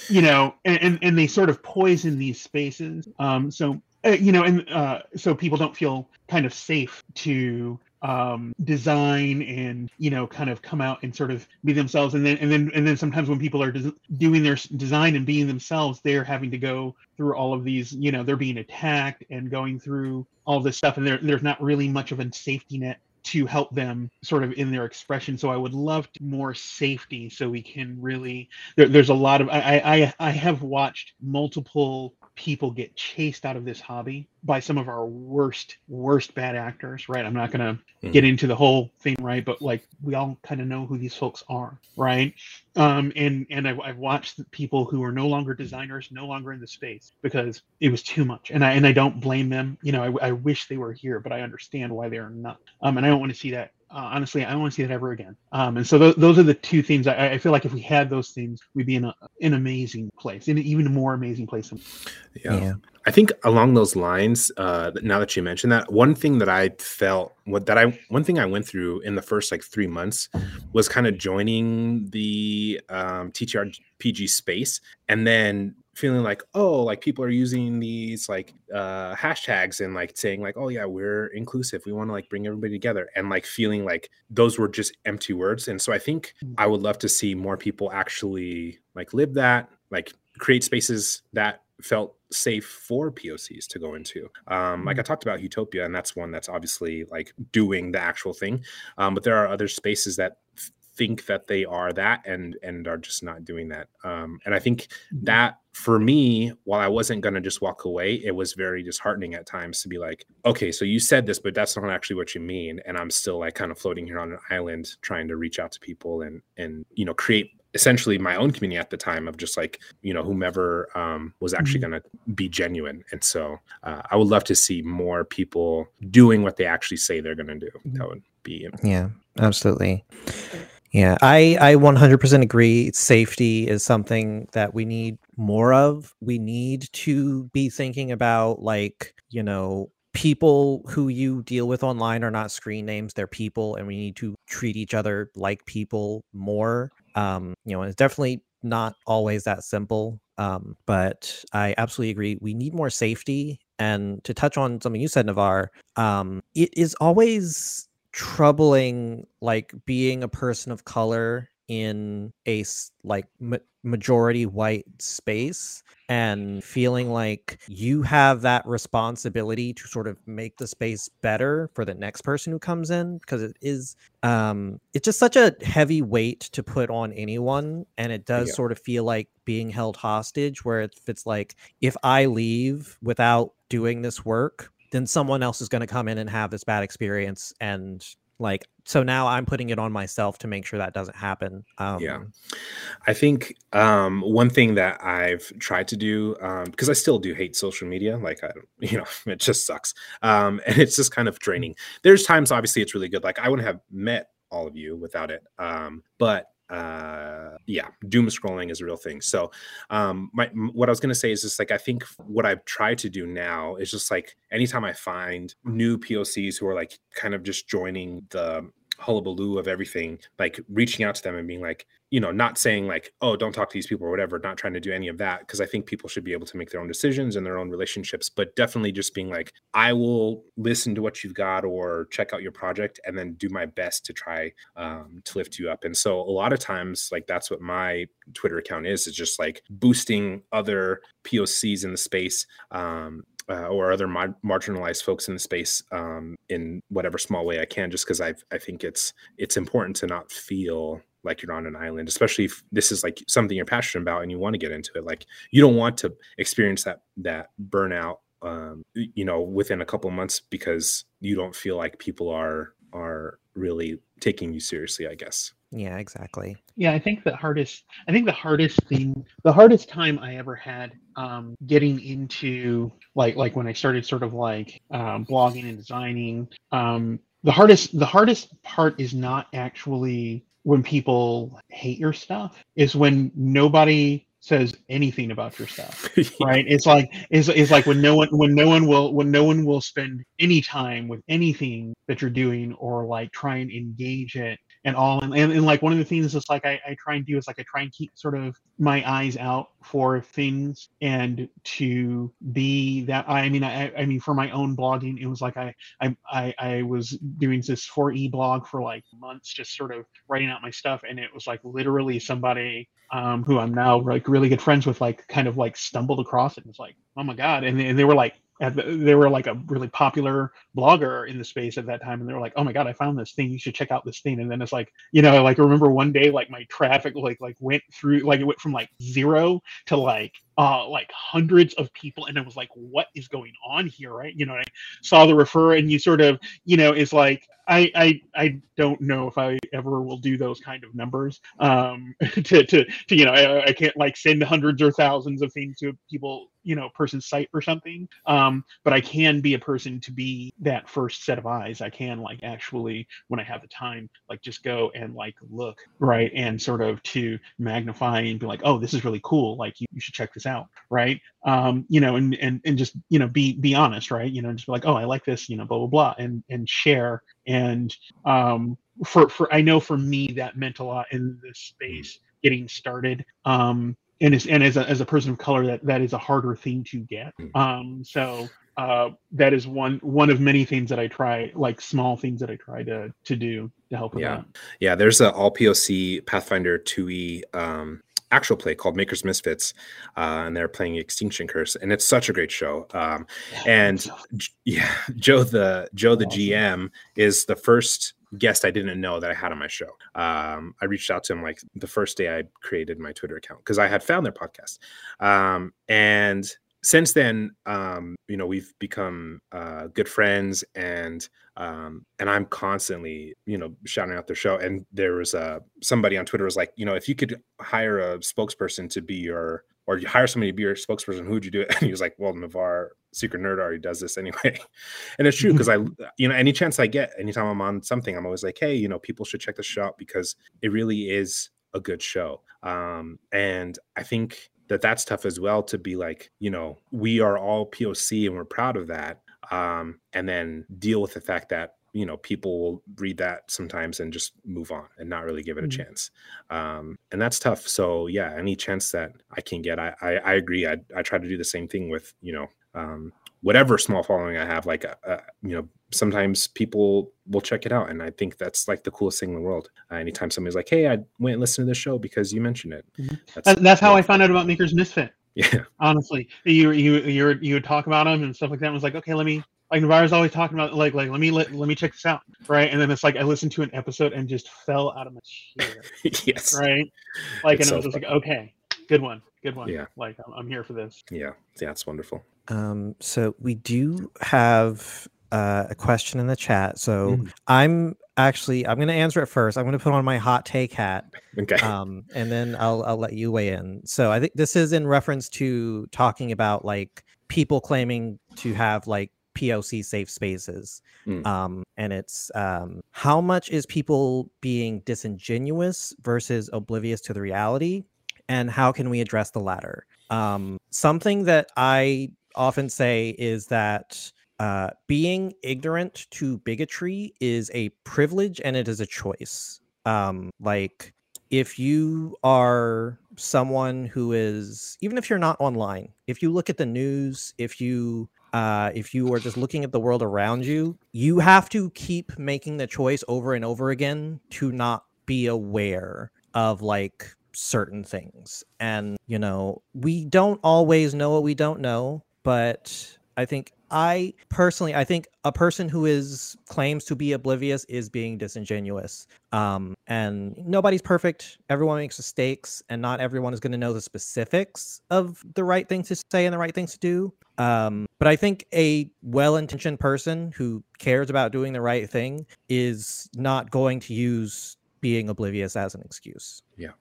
you know and, and, and they sort of poison these spaces. Um, so uh, you know and uh, so people don't feel kind of safe to um, design and you know kind of come out and sort of be themselves. And then and then and then sometimes when people are des- doing their design and being themselves they're having to go through all of these you know they're being attacked and going through all this stuff and there, there's not really much of a safety net to help them sort of in their expression. So I would love more safety so we can really. There, there's a lot of I, I I have watched multiple people get chased out of this hobby by some of our worst worst bad actors right? I'm not going to mm. get into the whole thing right? But like we all kind of know who these folks are right? Um and and I've, I've watched people who are no longer designers no longer in the space because it was too much. And i and i don't blame them. You know i, I wish they were here but i understand why they're not. Um and i don't want to see that uh, honestly, I don't want to see that ever again. Um, and so th- those are the two themes. I, I, feel like if we had those themes, we'd be in a, an amazing place, in an even more amazing place. Yeah. yeah. I think along those lines, uh, now that you mentioned that, one thing that I felt what that I one thing I went through in the first like three months was kind of joining the um, TTRPG space, and then feeling like oh like people are using these like uh hashtags and like saying like oh yeah we're inclusive we want to like bring everybody together and like feeling like those were just empty words and so i think Mm. i would love to see more people actually like live that like create spaces that felt safe for POCs to go into. Um, like I talked about Utopia, and that's one that's obviously like doing the actual thing. Um, but there are other spaces that th- think that they are that and and are just not doing that. Um, and I think that for me, while I wasn't gonna just walk away, it was very disheartening at times to be like, okay, so you said this, but that's not actually what you mean. And I'm still like kind of floating here on an island trying to reach out to people and and you know create essentially my own community at the time of just like you know whomever um, was actually going to be genuine and so uh, i would love to see more people doing what they actually say they're going to do that would be Yeah, absolutely. Yeah, I I 100% agree. Safety is something that we need more of. We need to be thinking about like, you know, people who you deal with online are not screen names, they're people and we need to treat each other like people more. Um, you know, it's definitely not always that simple. Um, but I absolutely agree. We need more safety. And to touch on something you said, Navarre, um, it is always troubling like being a person of color in a like ma- majority white space and feeling like you have that responsibility to sort of make the space better for the next person who comes in because it is um it's just such a heavy weight to put on anyone and it does Yeah. sort of feel like being held hostage where if it's like if i leave without doing this work then someone else is going to come in and have this bad experience and like so now i'm putting it on myself to make sure that doesn't happen um Yeah. I think um, one thing that I've tried to do because I still do hate social media, like I, you know, it just sucks, um, and it's just kind of draining. There's times, obviously, it's really good. Like I wouldn't have met all of you without it, um, but uh yeah doom scrolling is a real thing. So um my what i was going to say is just like i think what i've tried to do now is just like anytime i find new pocs who are like kind of just joining the hullabaloo of everything like reaching out to them and being like you know not saying like oh don't talk to these people or whatever not trying to do any of that because i think people should be able to make their own decisions and their own relationships but definitely just being like i will listen to what you've got or check out your project and then do my best to try um, to lift you up. And so a lot of times like that's what my twitter account is is just like boosting other pocs in the space um, uh, or other mar- marginalized folks in the space um, in whatever small way I can, just because I I think it's it's important to not feel like you're on an island, especially if this is like something you're passionate about and you want to get into it. Like you don't want to experience that that burnout, um, you know, within a couple months because you don't feel like people are are really taking you seriously. I guess. Yeah exactly. Yeah, I think the hardest I think the hardest thing the hardest time I ever had um getting into like like when I started sort of like um blogging and designing um the hardest the hardest part is not actually when people hate your stuff is when nobody says anything about your stuff right? It's like it's, it's like when no one when no one will when no one will spend any time with anything that you're doing or like try and engage it and all and, and, and like one of the things is like I, I try and do is like i try and keep sort of my eyes out for things and to be that i mean i i mean for my own blogging it was like i i i, I was doing this 4e blog for like months just sort of writing out my stuff and it was like literally somebody um, who I'm now like really good friends with, like kind of like stumbled across it and was like, oh my god, and and they were like, at the, they were like a really popular blogger in the space at that time, and they were like, oh my god, I found this thing, you should check out this thing, and then it's like, you know, like remember one day like my traffic like like went through like it went from like zero to like uh like hundreds of people, and I was like, what is going on here, right? You know, I saw the refer, and you sort of, you know, it's like I, I I don't know if I ever will do those kind of numbers. Um, to, to to you know, I, I can't like send hundreds or thousands of things to people, you know, person's site or something. Um, but I can be a person to be that first set of eyes. I can like actually, when I have the time, like just go and like look right and sort of to magnify and be like, oh, this is really cool. Like you, you should check this out, right? Um, you know, and and and just you know be be honest, right? You know, just be like, oh, I like this, you know, blah blah blah, and and share and um for for i know for me that meant a lot in this space getting started um and as and as a, as a person of color that that is a harder thing to get Mm. um so uh that is one one of many things that i try like small things that i try to to do to help with Yeah. that Yeah, there's a all POC Pathfinder 2e um, actual play called Makers Misfits, uh, and they're playing Extinction Curse, and it's such a great show. Um, and yeah, Joe the Joe the GM is the first guest I didn't know that I had on my show. Um, I reached out to him like the first day I created my Twitter account because I had found their podcast, um, and since then, um, you know, we've become uh, good friends, and um, and I'm constantly, you know, shouting out their show. And there was uh, somebody on Twitter was like, you know, if you could hire a spokesperson to be your, or you hire somebody to be your spokesperson, who would you do it? And he was like, well, Navarre Secret Nerd already does this anyway. and it's true because I, you know, any chance I get, anytime I'm on something, I'm always like, hey, you know, people should check the show out because it really is a good show. Um, and I think that that's tough as well to be like, you know, we are all POC and we're proud of that. Um, and then deal with the fact that, you know, people will read that sometimes and just move on and not really give it a Mhm. chance. Um, and that's tough. So yeah, any chance that I can get, I, I, I agree. I, I try to do the same thing with, you know, um, whatever small following I have, like, uh, uh, you know, sometimes people will check it out. And I think that's like the coolest thing in the world. Uh, anytime somebody's like, Hey, I went and listened to this show because you mentioned it. Mhm. That's, That- that's how yeah. i found out about makers misfit Yeah. honestly you you you you would talk about them and stuff like that and was like okay let me like Navarre's always talking about like like let me let, let me check this out right and then it's like I listened to an episode and just fell out of my chair yes. right like It's and so I was just like okay good one good one Yeah. like I'm, I'm here for this Yeah. Yeah. It's wonderful. Um, so we do have uh, a question in the chat. So Mm. I'm actually I'm going to answer it first. I'm going to put on my hot take hat, Okay. um, and then I'll I'll let you weigh in. So I think this is in reference to talking about like people claiming to have like POC safe spaces, Mm. um, and it's um, how much is people being disingenuous versus oblivious to the reality, and how can we address the latter? Um, something that I often say is that uh, being ignorant to bigotry is a privilege and it is a choice. Um, like, if you are someone who is, even if you're not online, if you look at the news, if you uh, if you are just looking at the world around you, you have to keep making the choice over and over again to not be aware of like certain things. And, you know, we don't always know what we don't know, but I think I personally I think a person who is claims to be oblivious is being disingenuous. Um and nobody's perfect. Everyone makes mistakes and not everyone is going to know the specifics of the right things to say and the right things to do. Um but I think a well-intentioned person who cares about doing the right thing is not going to use being oblivious as an excuse. Yeah.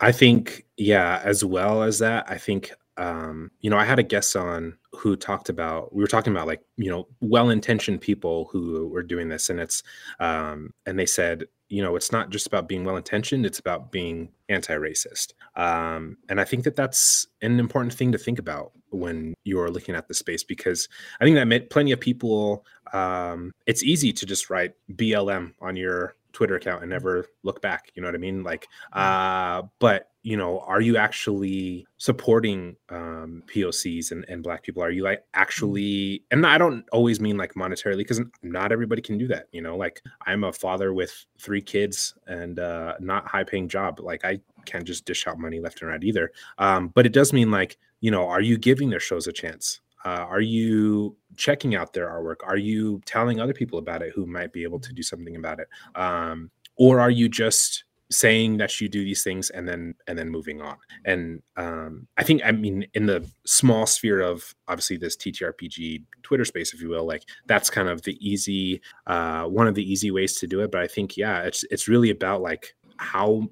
I think, yeah, as well as that, I think, um, you know, I had a guest on who talked about, we were talking about like, you know, well intentioned people who were doing this. And it's, um, and they said, you know, it's not just about being well intentioned, it's about being anti racist. Um, and I think that that's an important thing to think about when you're looking at the space because I think that plenty of people, um, it's easy to just write BLM on your Twitter account and never look back. You know what I mean? Like, uh, but you know, are you actually supporting um, POCs and, and Black people? Are you like actually? And I don't always mean like monetarily because not everybody can do that. You know, like I'm a father with three kids and uh, not high paying job. Like I can't just dish out money left and right either. Um, but it does mean like, you know, are you giving their shows a chance? Uh, are you checking out their artwork? Are you telling other people about it who might be able to do something about it? Um, or are you just saying that you do these things and then and then moving on? And um, I think I mean in the small sphere of obviously this TTRPG Twitter space, if you will, like that's kind of the easy uh, one of the easy ways to do it. But I think yeah, it's it's really about like how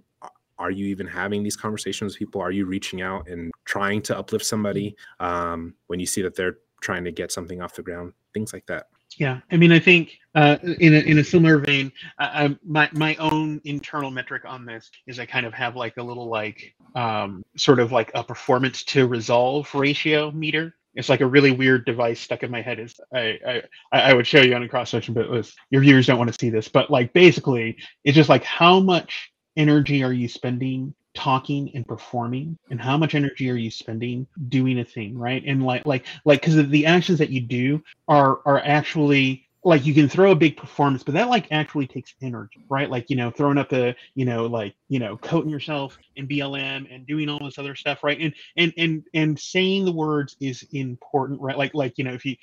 are you even having these conversations with people? Are you reaching out and trying to uplift somebody um, when you see that they're trying to get something off the ground? Things like that. Yeah, I mean, I think uh, in a in a similar vein, I, my my own internal metric on this is I kind of have like a little like um, sort of like a performance to resolve ratio meter. It's like a really weird device stuck in my head. Is I I, I would show you on a cross section, but was, your viewers don't want to see this. But like basically, it's just like how much energy are you spending talking and performing and how much energy are you spending doing a thing right? And like like like because the actions that you do are are actually like you can throw a big performance but that like actually takes energy right? Like you know throwing up the you know like you know coating yourself in blm and doing all this other stuff right? And and and and saying the words is important right? Like like you know if you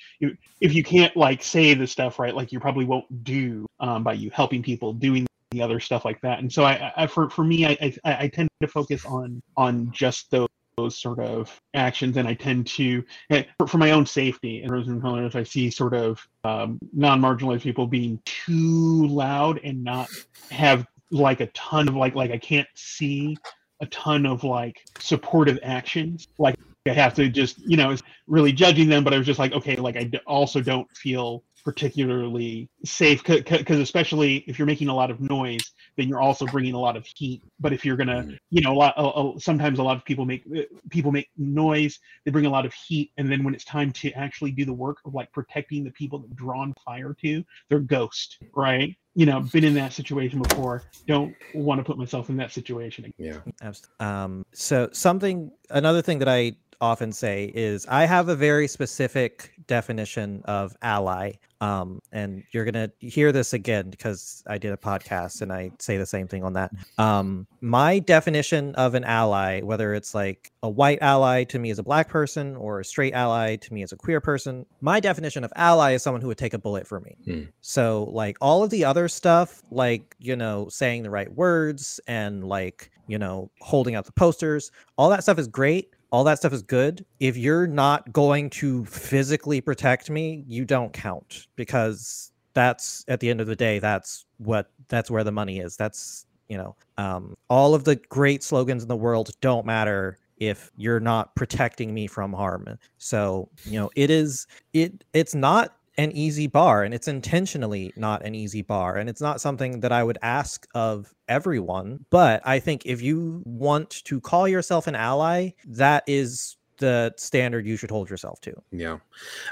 if you can't like say the stuff right? Like you probably won't do um, by you helping people doing the other stuff like that. And so i, I for for me I, I i tend to focus on on just those those sort of actions and i tend to eh, for my own safety and rose colors i see sort of um, non-marginalized people being too loud and not have like a ton of like like i can't see a ton of like supportive actions. Like i have to just you know really judging them but i was just like okay like I also don't feel particularly safe because especially if you're making a lot of noise then you're also bringing a lot of heat but if you're gonna mm. you know a lot uh, sometimes a lot of people make uh, people make noise they bring a lot of heat and then when it's time to actually do the work of like protecting the people that drawn fire to they're ghost right you know been in that situation before don't want to put myself in that situation again. yeah um so something another thing that i often say is I have a very specific definition of ally. Um, and you're gonna hear this again because I did a podcast and I say the same thing on that. Um, my definition of an ally, whether it's like a white ally to me as a black person or a straight ally to me as a queer person, my definition of ally is someone who would take a bullet for me. Hmm. So like all of the other stuff, like you know, saying the right words and like you know, holding out the posters, all that stuff is great all that stuff is good. If you're not going to physically protect me, you don't count because that's at the end of the day, that's what that's where the money is. That's you know, um, all of the great slogans in the world don't matter if you're not protecting me from harm. So, you know, it is it it's not an easy bar and it's intentionally not an easy bar and it's not something that I would ask of everyone but I think if you want to call yourself an ally that is the standard you should hold yourself to. Yeah.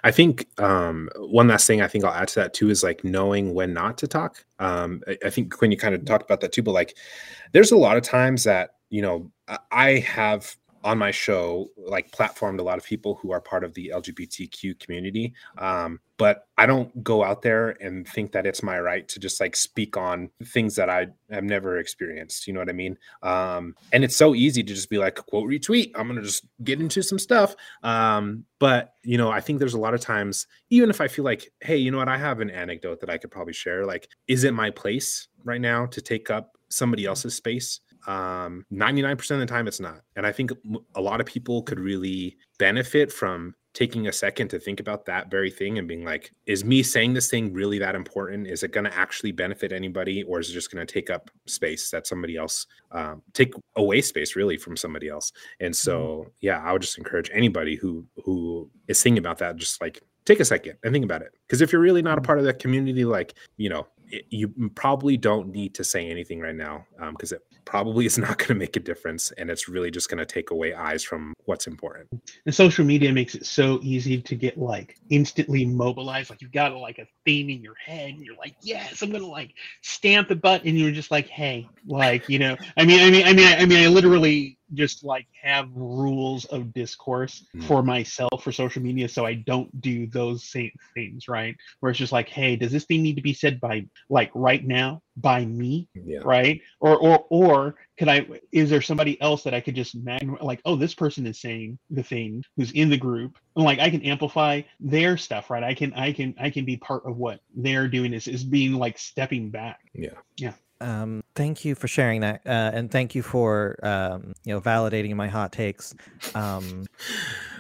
I think um, one last thing I think I'll add to that too is like knowing when not to talk. Um, I, I think when you kind of talked about that too, but like there's a lot of times that, you know, I have on my show like platformed a lot of people who are part of the lgbtq community. Um, but i don't go out there and think that it's my right to just like speak on things that i have never experienced you know what i mean? Um, and it's so easy to just be like quote retweet i'm gonna just get into some stuff. Um, but you know i think there's a lot of times even if i feel like hey you know what? I have an anecdote that i could probably share like is it my place right now to take up somebody else's space um 99% of the time it's not and i think a lot of people could really benefit from taking a second to think about that very thing and being like is me saying this thing really that important is it going to actually benefit anybody or is it just going to take up space that somebody else um, take away space really from somebody else and so mm-hmm. yeah i would just encourage anybody who who is thinking about that just like take a second and think about it because if you're really not a mm-hmm. part of that community like you know you probably don't need to say anything right now because um, it probably is not going to make a difference and it's really just going to take away eyes from what's important. And social media makes it so easy to get like instantly mobilized like you've got like a theme in your head and you're like yes i'm going to like stamp the button and you're just like hey like you know i mean i mean i mean i mean i literally just like have rules of discourse mm. for myself for social media so I don't do those same things, right? Where it's just like, hey, does this thing need to be said by like right now by me? Yeah. Right? Or or or could I is there somebody else that I could just mag like, oh, this person is saying the thing who's in the group. And like I can amplify their stuff, right? I can I can I can be part of what they're doing is is being like stepping back. Yeah. Yeah. Um, thank you for sharing that, uh, and thank you for um, you know validating my hot takes. Um,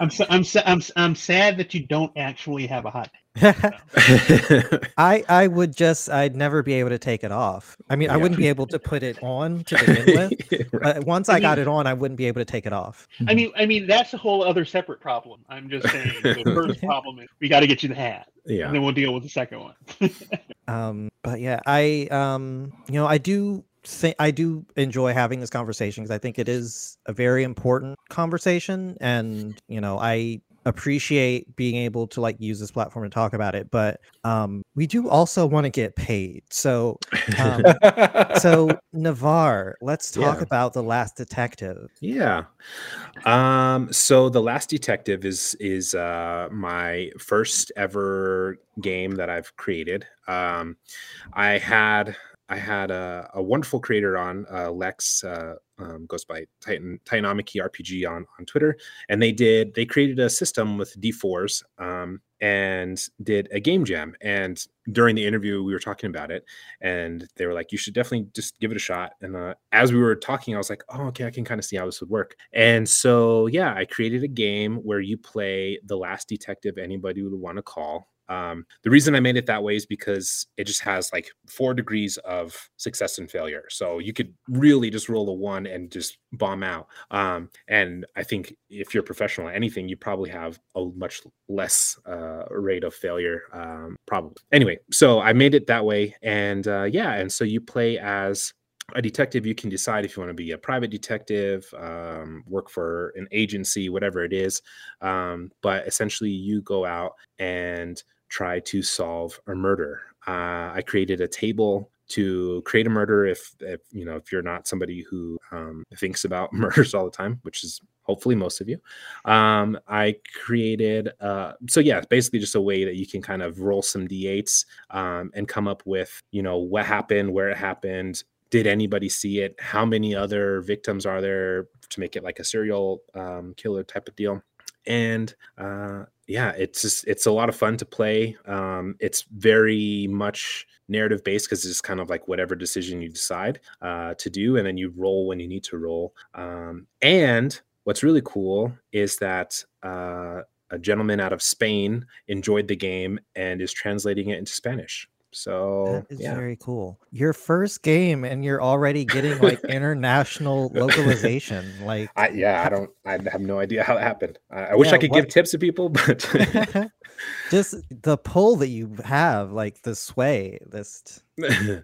I'm so, I'm I'm I'm sad that you don't actually have a hot. I I would just I'd never be able to take it off. I mean, yeah. I wouldn't be able to put it on to begin with. right. But once I, I mean, got it on, I wouldn't be able to take it off. I mean, I mean that's a whole other separate problem. I'm just saying the first problem is we got to get you the hat. Yeah. And then we'll deal with the second one. um, but yeah, I um, you know, I do think I do enjoy having this conversation because I think it is a very important conversation, and you know, I appreciate being able to like use this platform to talk about it, but um, we do also want to get paid. So, um, so Navarre, let's talk Yeah. about the Last Detective. Yeah. Um, so the last detective is is uh my first ever game that I've created. Um I had I had a, a wonderful creator on uh, Lex uh, um, goes by Titan Titanomiki RPG on on Twitter, and they did they created a system with D4s um, and did a game jam. And during the interview, we were talking about it, and they were like, "You should definitely just give it a shot." And uh, as we were talking, I was like, "Oh, okay, I can kind of see how this would work." And so, yeah, I created a game where you play the last detective anybody would want to call. Um, the reason I made it that way is because it just has like four degrees of success and failure. So you could really just roll a one and just bomb out. Um, and I think if you're professional at anything, you probably have a much less uh, rate of failure, um, probably. Anyway, so I made it that way. And uh, yeah, and so you play as a detective you can decide if you want to be a private detective um, work for an agency whatever it is um, but essentially you go out and try to solve a murder. Uh, i created a table to create a murder if, if you know if you're not somebody who um, thinks about murders all the time which is hopefully most of you. Um, i created uh, so yeah basically just a way that you can kind of roll some d8s um, and come up with you know what happened where it happened did anybody see it how many other victims are there to make it like a serial um, killer type of deal and uh, yeah it's just it's a lot of fun to play um, it's very much narrative based because it's kind of like whatever decision you decide uh, to do and then you roll when you need to roll um, and what's really cool is that uh, a gentleman out of spain enjoyed the game and is translating it into spanish so That is yeah very cool. Your first game, and you're already getting like international localization. Like, I, yeah, I don't. I have no idea how it happened. I, I wish Yeah, I could what- give tips to people, but just the pull that you have, like the sway. This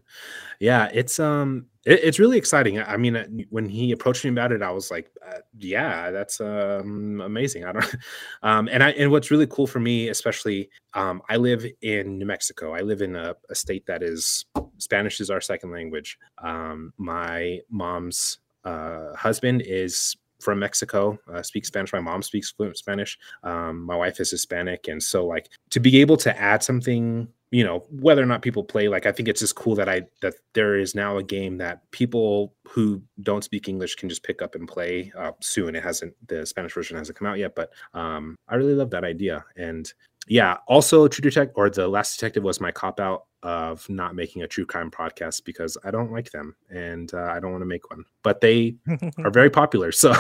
yeah, it's um, it, it's really exciting. I mean, uh, when he approached me about it, I was like, uh, yeah, that's um amazing. I don't, um, and I and what's really cool for me, especially, um, I live in New Mexico. I live in a, a state that is Spanish is our second language. Um, my mom's uh, husband is from Mexico, uh, speaks Spanish. My mom speaks fluent Spanish. Um, my wife is Hispanic, and so like to be able to add something, you know, whether or not people play, like I think it's just cool that I that there is now a game that people who don't speak English can just pick up and play uh, soon. It hasn't the Spanish version hasn't come out yet, but um, I really love that idea. And yeah, also True Detective or the Last Detective was my cop out of not making a true crime podcast because I don't like them and uh, I don't want to make one, but they are very popular. So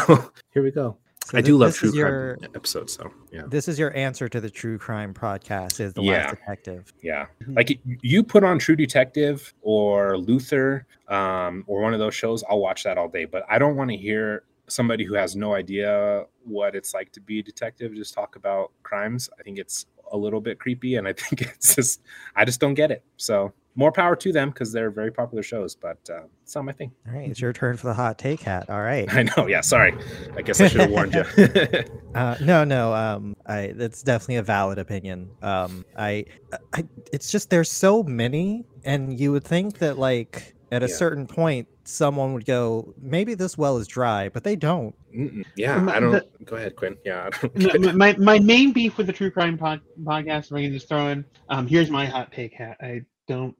here we go. So I thi- do love true is crime your- episodes. So yeah, This is your answer to the true crime podcast. Is the Yeah. last detective? yeah. Mhm. Like you put on True Detective or Luther um, or one of those shows, I'll watch that all day. But I don't want to hear somebody who has no idea what it's like to be a detective just talk about crimes. I think it's a little bit creepy, and I think it's just I just don't get it. So more power to them because they're very popular shows, but uh, it's not my thing. All right, it's your turn for the hot take hat. All right. I know. Yeah, sorry. I guess I should have warned you. Uh, no, no. Um, I that's definitely a valid opinion. Um, I, I, it's just there's so many, and you would think that like at a Yeah. certain point someone would go, maybe this well is dry, but they don't. Mm-mm. yeah, Um, I don't. the- go ahead, Quinn. Yeah, No, my, my main beef with the true crime pod, podcast, if I can just throw in, um, here's my hot take hat. I don't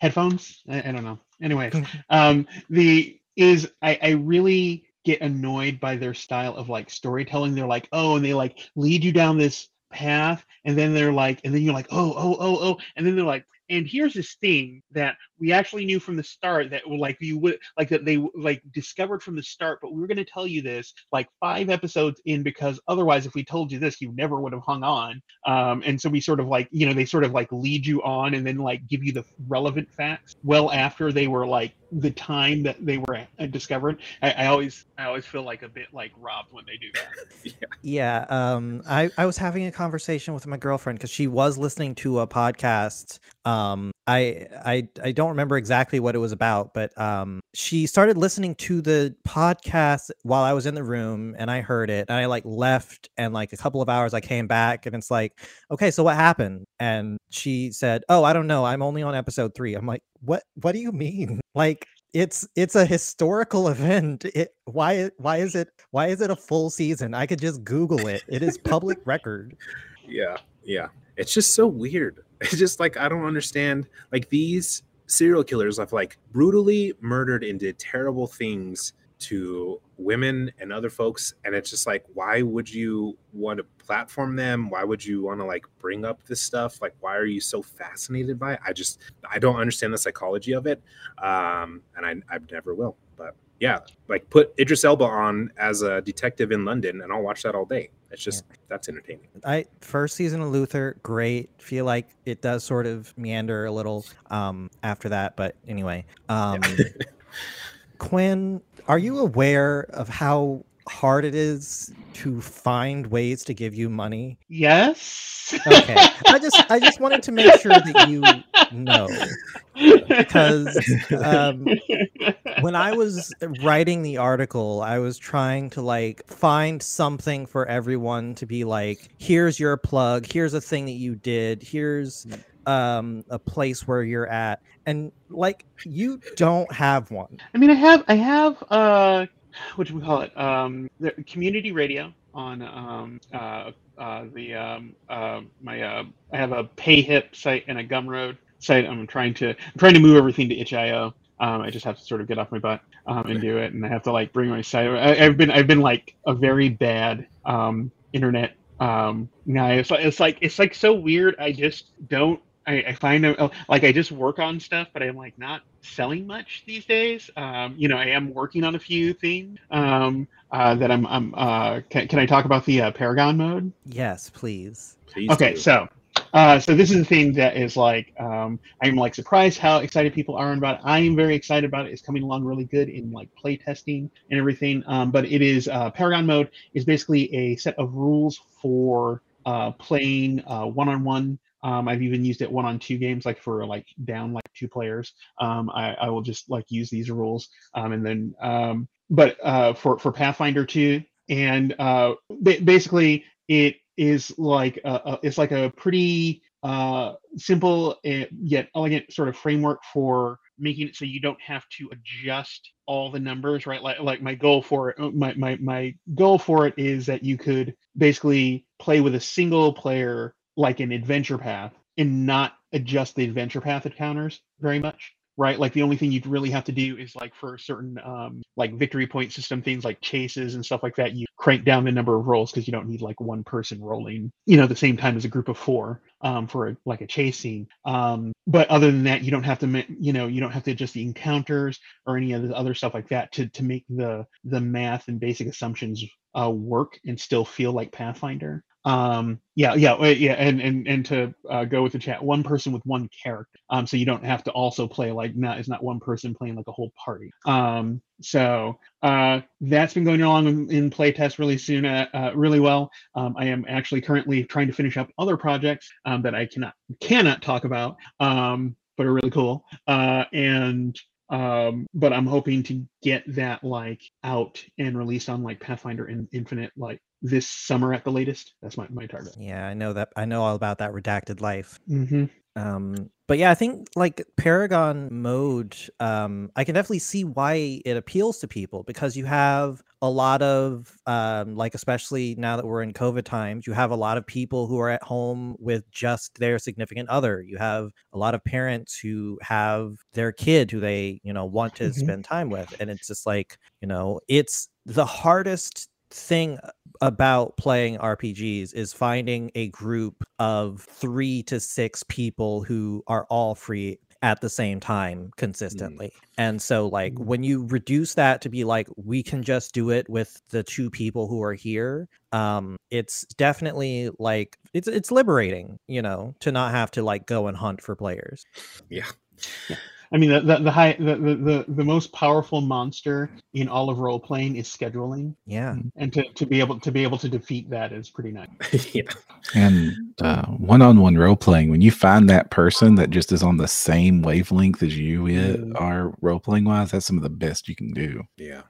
headphones. I, I don't know. Anyways, um, the is I, I really get annoyed by their style of like storytelling. They're like, oh, and they like lead you down this path, and then they're like, and then you're like, oh, oh, oh, oh, and then they're like, and here's this thing that we actually knew from the start that like you would like that they like discovered from the start but we were going to tell you this like five episodes in because otherwise if we told you this you never would have hung on. Um, and so we sort of like you know they sort of like lead you on and then like give you the relevant facts well after they were like the time that they were uh, discovered. I, I always i always feel like a bit like robbed when they do that. Yeah. Um, I I was having a conversation with my girlfriend because she was listening to a podcast um I I I don't remember exactly what it was about, but um she started listening to the podcast while I was in the room and I heard it and I like left and like a couple of hours I came back and it's like, okay, so what happened? And she said, "Oh, I don't know. I'm only on episode 3." I'm like, "What what do you mean?" Like it's it's a historical event. It why why is it why is it a full season? I could just Google it. It is public record. Yeah, yeah. It's just so weird. It's just like I don't understand. Like these serial killers have like brutally murdered and did terrible things to women and other folks and it's just like why would you want to platform them? Why would you want to like bring up this stuff? Like why are you so fascinated by it? I just i don't understand the psychology of it um and i i never will yeah like put idris elba on as a detective in london and i'll watch that all day it's just that's entertaining I first season of Luther, great. Feel like it does sort of meander a little um after that, but anyway. Um Quinn, are you aware of how hard it is to find ways to give you money? Yes. Okay. I just I just wanted to make sure that you know because um, when I was writing the article, I was trying to like find something for everyone to be like, here's your plug, here's a thing that you did, here's um a place where you're at. And like you don't have one. I mean, I have, I have, uh, what do we call it? Um, the community radio on um, uh, uh, the um, uh, my uh, I have a PayHip site and a Gumroad site. I'm trying to I'm trying to move everything to itch.io. Um, I just have to sort of get off my butt um, and do it, and I have to like bring my site. I, I've been I've been like a very bad um, internet um, guy. It's like, it's like it's like so weird. I just don't. I, I find like I just work on stuff, but I'm like not selling much these days. Um, you know, I am working on a few things um, uh, that I'm. I'm uh, can, can I talk about the uh, Paragon mode? Yes, please. Please okay, do. so uh, so this is the thing that is like um, I'm like surprised how excited people are about it. I am very excited about it. It's coming along really good in like play testing and everything. Um, but it is uh, Paragon mode is basically a set of rules for uh, playing uh, one-on-one. Um, I've even used it one-on-two games, like for like down like two players. Um, I, I will just like use these rules, um, and then um, but uh, for for Pathfinder 2, and uh, ba- basically it is like a, a, it's like a pretty uh, simple yet elegant sort of framework for making it so you don't have to adjust all the numbers right? Like like my goal for it my my, my goal for it is that you could basically play with a single player like an adventure path and not adjust the adventure path encounters very much right? Like the only thing you'd really have to do is like for certain um like victory point system things like chases and stuff like that you crank down the number of rolls because you don't need like one person rolling you know the same time as a group of four um for a, like a chase scene. Um but other than that you don't have to you know you don't have to adjust the encounters or any of the other stuff like that to to make the the math and basic assumptions uh work and still feel like pathfinder um yeah yeah yeah and and and to uh, go with the chat one person with one character. Um so you don't have to also play like not it's not one person playing like a whole party. Um so uh that's been going along in, in playtest really soon uh, uh, really well. Um i am actually currently trying to finish up other projects um that i cannot cannot talk about um but are really cool. Uh and um but i'm hoping to get that like out and released on like pathfinder and infinite like this summer at the latest that's my, my target Yeah, I know that. I know all about that redacted life. mm-hmm. Um, but yeah, I think like Paragon mode, um, I can definitely see why it appeals to people because you have a lot of um, like especially now that we're in COVID times, you have a lot of people who are at home with just their significant other. You have a lot of parents who have their kid who they you know want to Mhm. spend time with, and it's just like you know it's the hardest thing about playing RPGs is finding a group of three to six people who are all free at the same time consistently. And so, like, Mm. when you reduce that to be like, we can just do it with the two people who are here, um, it's definitely like it's it's liberating, you know, to not have to like go and hunt for players. Yeah. I mean, the the the, high, the the the the most powerful monster in all of role playing is scheduling, Yeah. and to, to be able to be able to defeat that is pretty nice. yeah. And uh, one-on-one role playing, when you find that person that just is on the same wavelength as you i- Mm. are role playing wise, that's some of the best you can do. Yeah.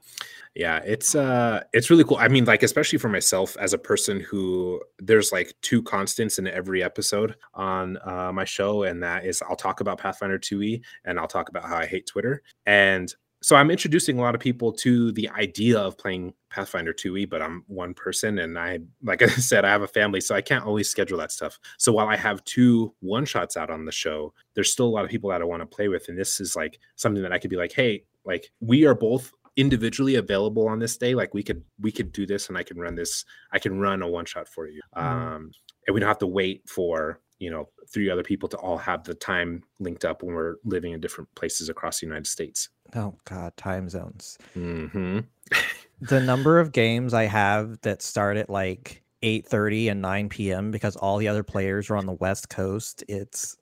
Yeah, it's uh it's really cool. I mean, like especially for myself as a person who there's like two constants in every episode on uh my show and that is I'll talk about Pathfinder 2e and I'll talk about how I hate Twitter. And so I'm introducing a lot of people to the idea of playing Pathfinder 2e, but I'm one person and I like I said I have a family so I can't always schedule that stuff. So while I have two one shots out on the show, there's still a lot of people that I want to play with and this is like something that I could be like, "Hey, like we are both individually available on this day like we could we could do this and i can run this i can run a one shot for you um and we don't have to wait for you know three other people to all have the time linked up when we're living in different places across the united states Oh God, time zones. mm-hmm. The number of games I have that start at like 8:30 and 9 p.m. because all the other players are on the West Coast. It's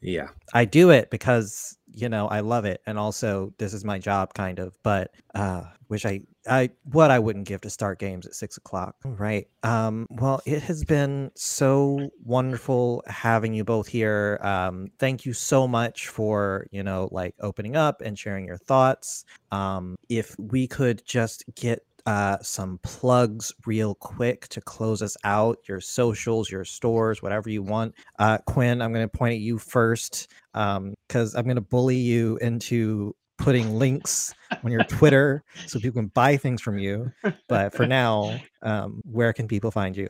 yeah I do it because you know I love it, and also this is my job, kind of. But uh, wish I I what I wouldn't give to start games at six o'clock. right? Um. Well, it has been so wonderful having you both here. Um. Thank you so much for you know like opening up and sharing your thoughts. Um. If we could just get uh, some plugs real quick to close us out your socials your stores whatever you want. Uh, quinn i'm going to point at you first because i'm going to bully you into putting links on your twitter so people can buy things from you but for now um, where can people find you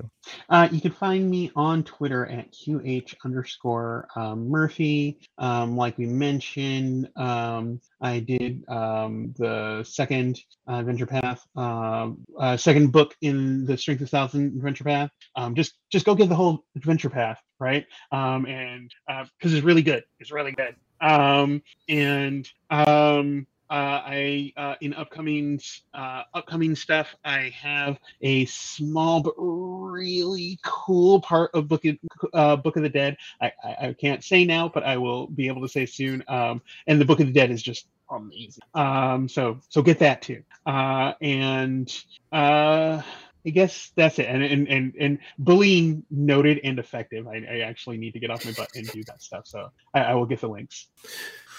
Uh, you can find me on Twitter at QH underscore um, Murphy. Um, like we mentioned, um, I did um, the second uh, Adventure Path, uh, uh, second book in the Strength of Thousand Adventure Path. Um, just just go get the whole Adventure Path, right? And because it's really good, it's really good. Um, and um, uh, I uh, in upcoming uh, upcoming stuff, I have a small but really cool part of Book of, uh, Book of the Dead. I, I, I can't say now, but I will be able to say soon. Um, and the Book of the Dead is just amazing. Um, so so get that too. Uh, and uh, I guess that's it. And and and, and bullying noted and effective. I, I actually need to get off my butt and do that stuff. So I, I will get the links.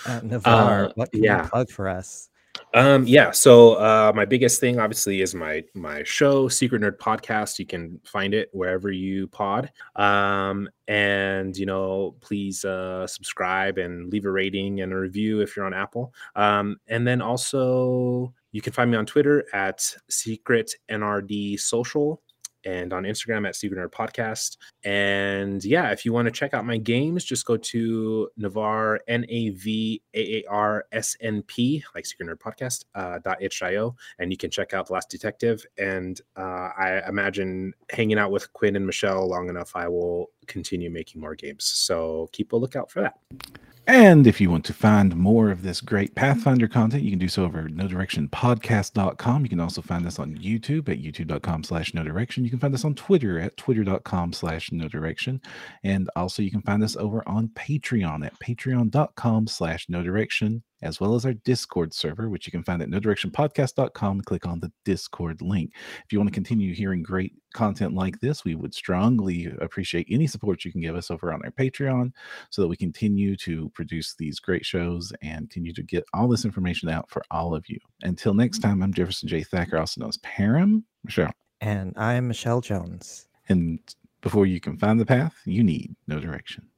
uh, navarre Uh, what can yeah. you plug for us Um, yeah. So uh, my biggest thing, obviously, is my my show, Secret Nerd Podcast. You can find it wherever you pod. Um, and you know, please uh, subscribe and leave a rating and a review if you're on Apple. Um, and then also, you can find me on Twitter at Secret NRD Social and on Instagram at Secret Nerd Podcast. And yeah, if you want to check out my games, just go to Navar N A V A A R S N P, like Secret Nerd Podcast, uh, itch.io, and you can check out The Last Detective. And uh, I imagine hanging out with Quinn and Michelle long enough, I will continue making more games. So keep a lookout for that. And if you want to find more of this great Pathfinder content, you can do so over nodirectionpodcast.com. You can also find us on YouTube at youtube.com slash nodirection. You can find us on Twitter at twitter.com slash nodirection. And also you can find us over on Patreon at patreon.com slash nodirection, as well as our Discord server, which you can find at nodirectionpodcast.com click on the Discord link. If you want to continue hearing great content like this, we would strongly appreciate any support you can give us over on our Patreon so that we continue to produce these great shows and continue to get all this information out for all of you. Until next mm-hmm. time, I'm Jefferson J. Thacker, also known as Param. Michelle. and i'm michelle jones And before you can find the path, you need no direction.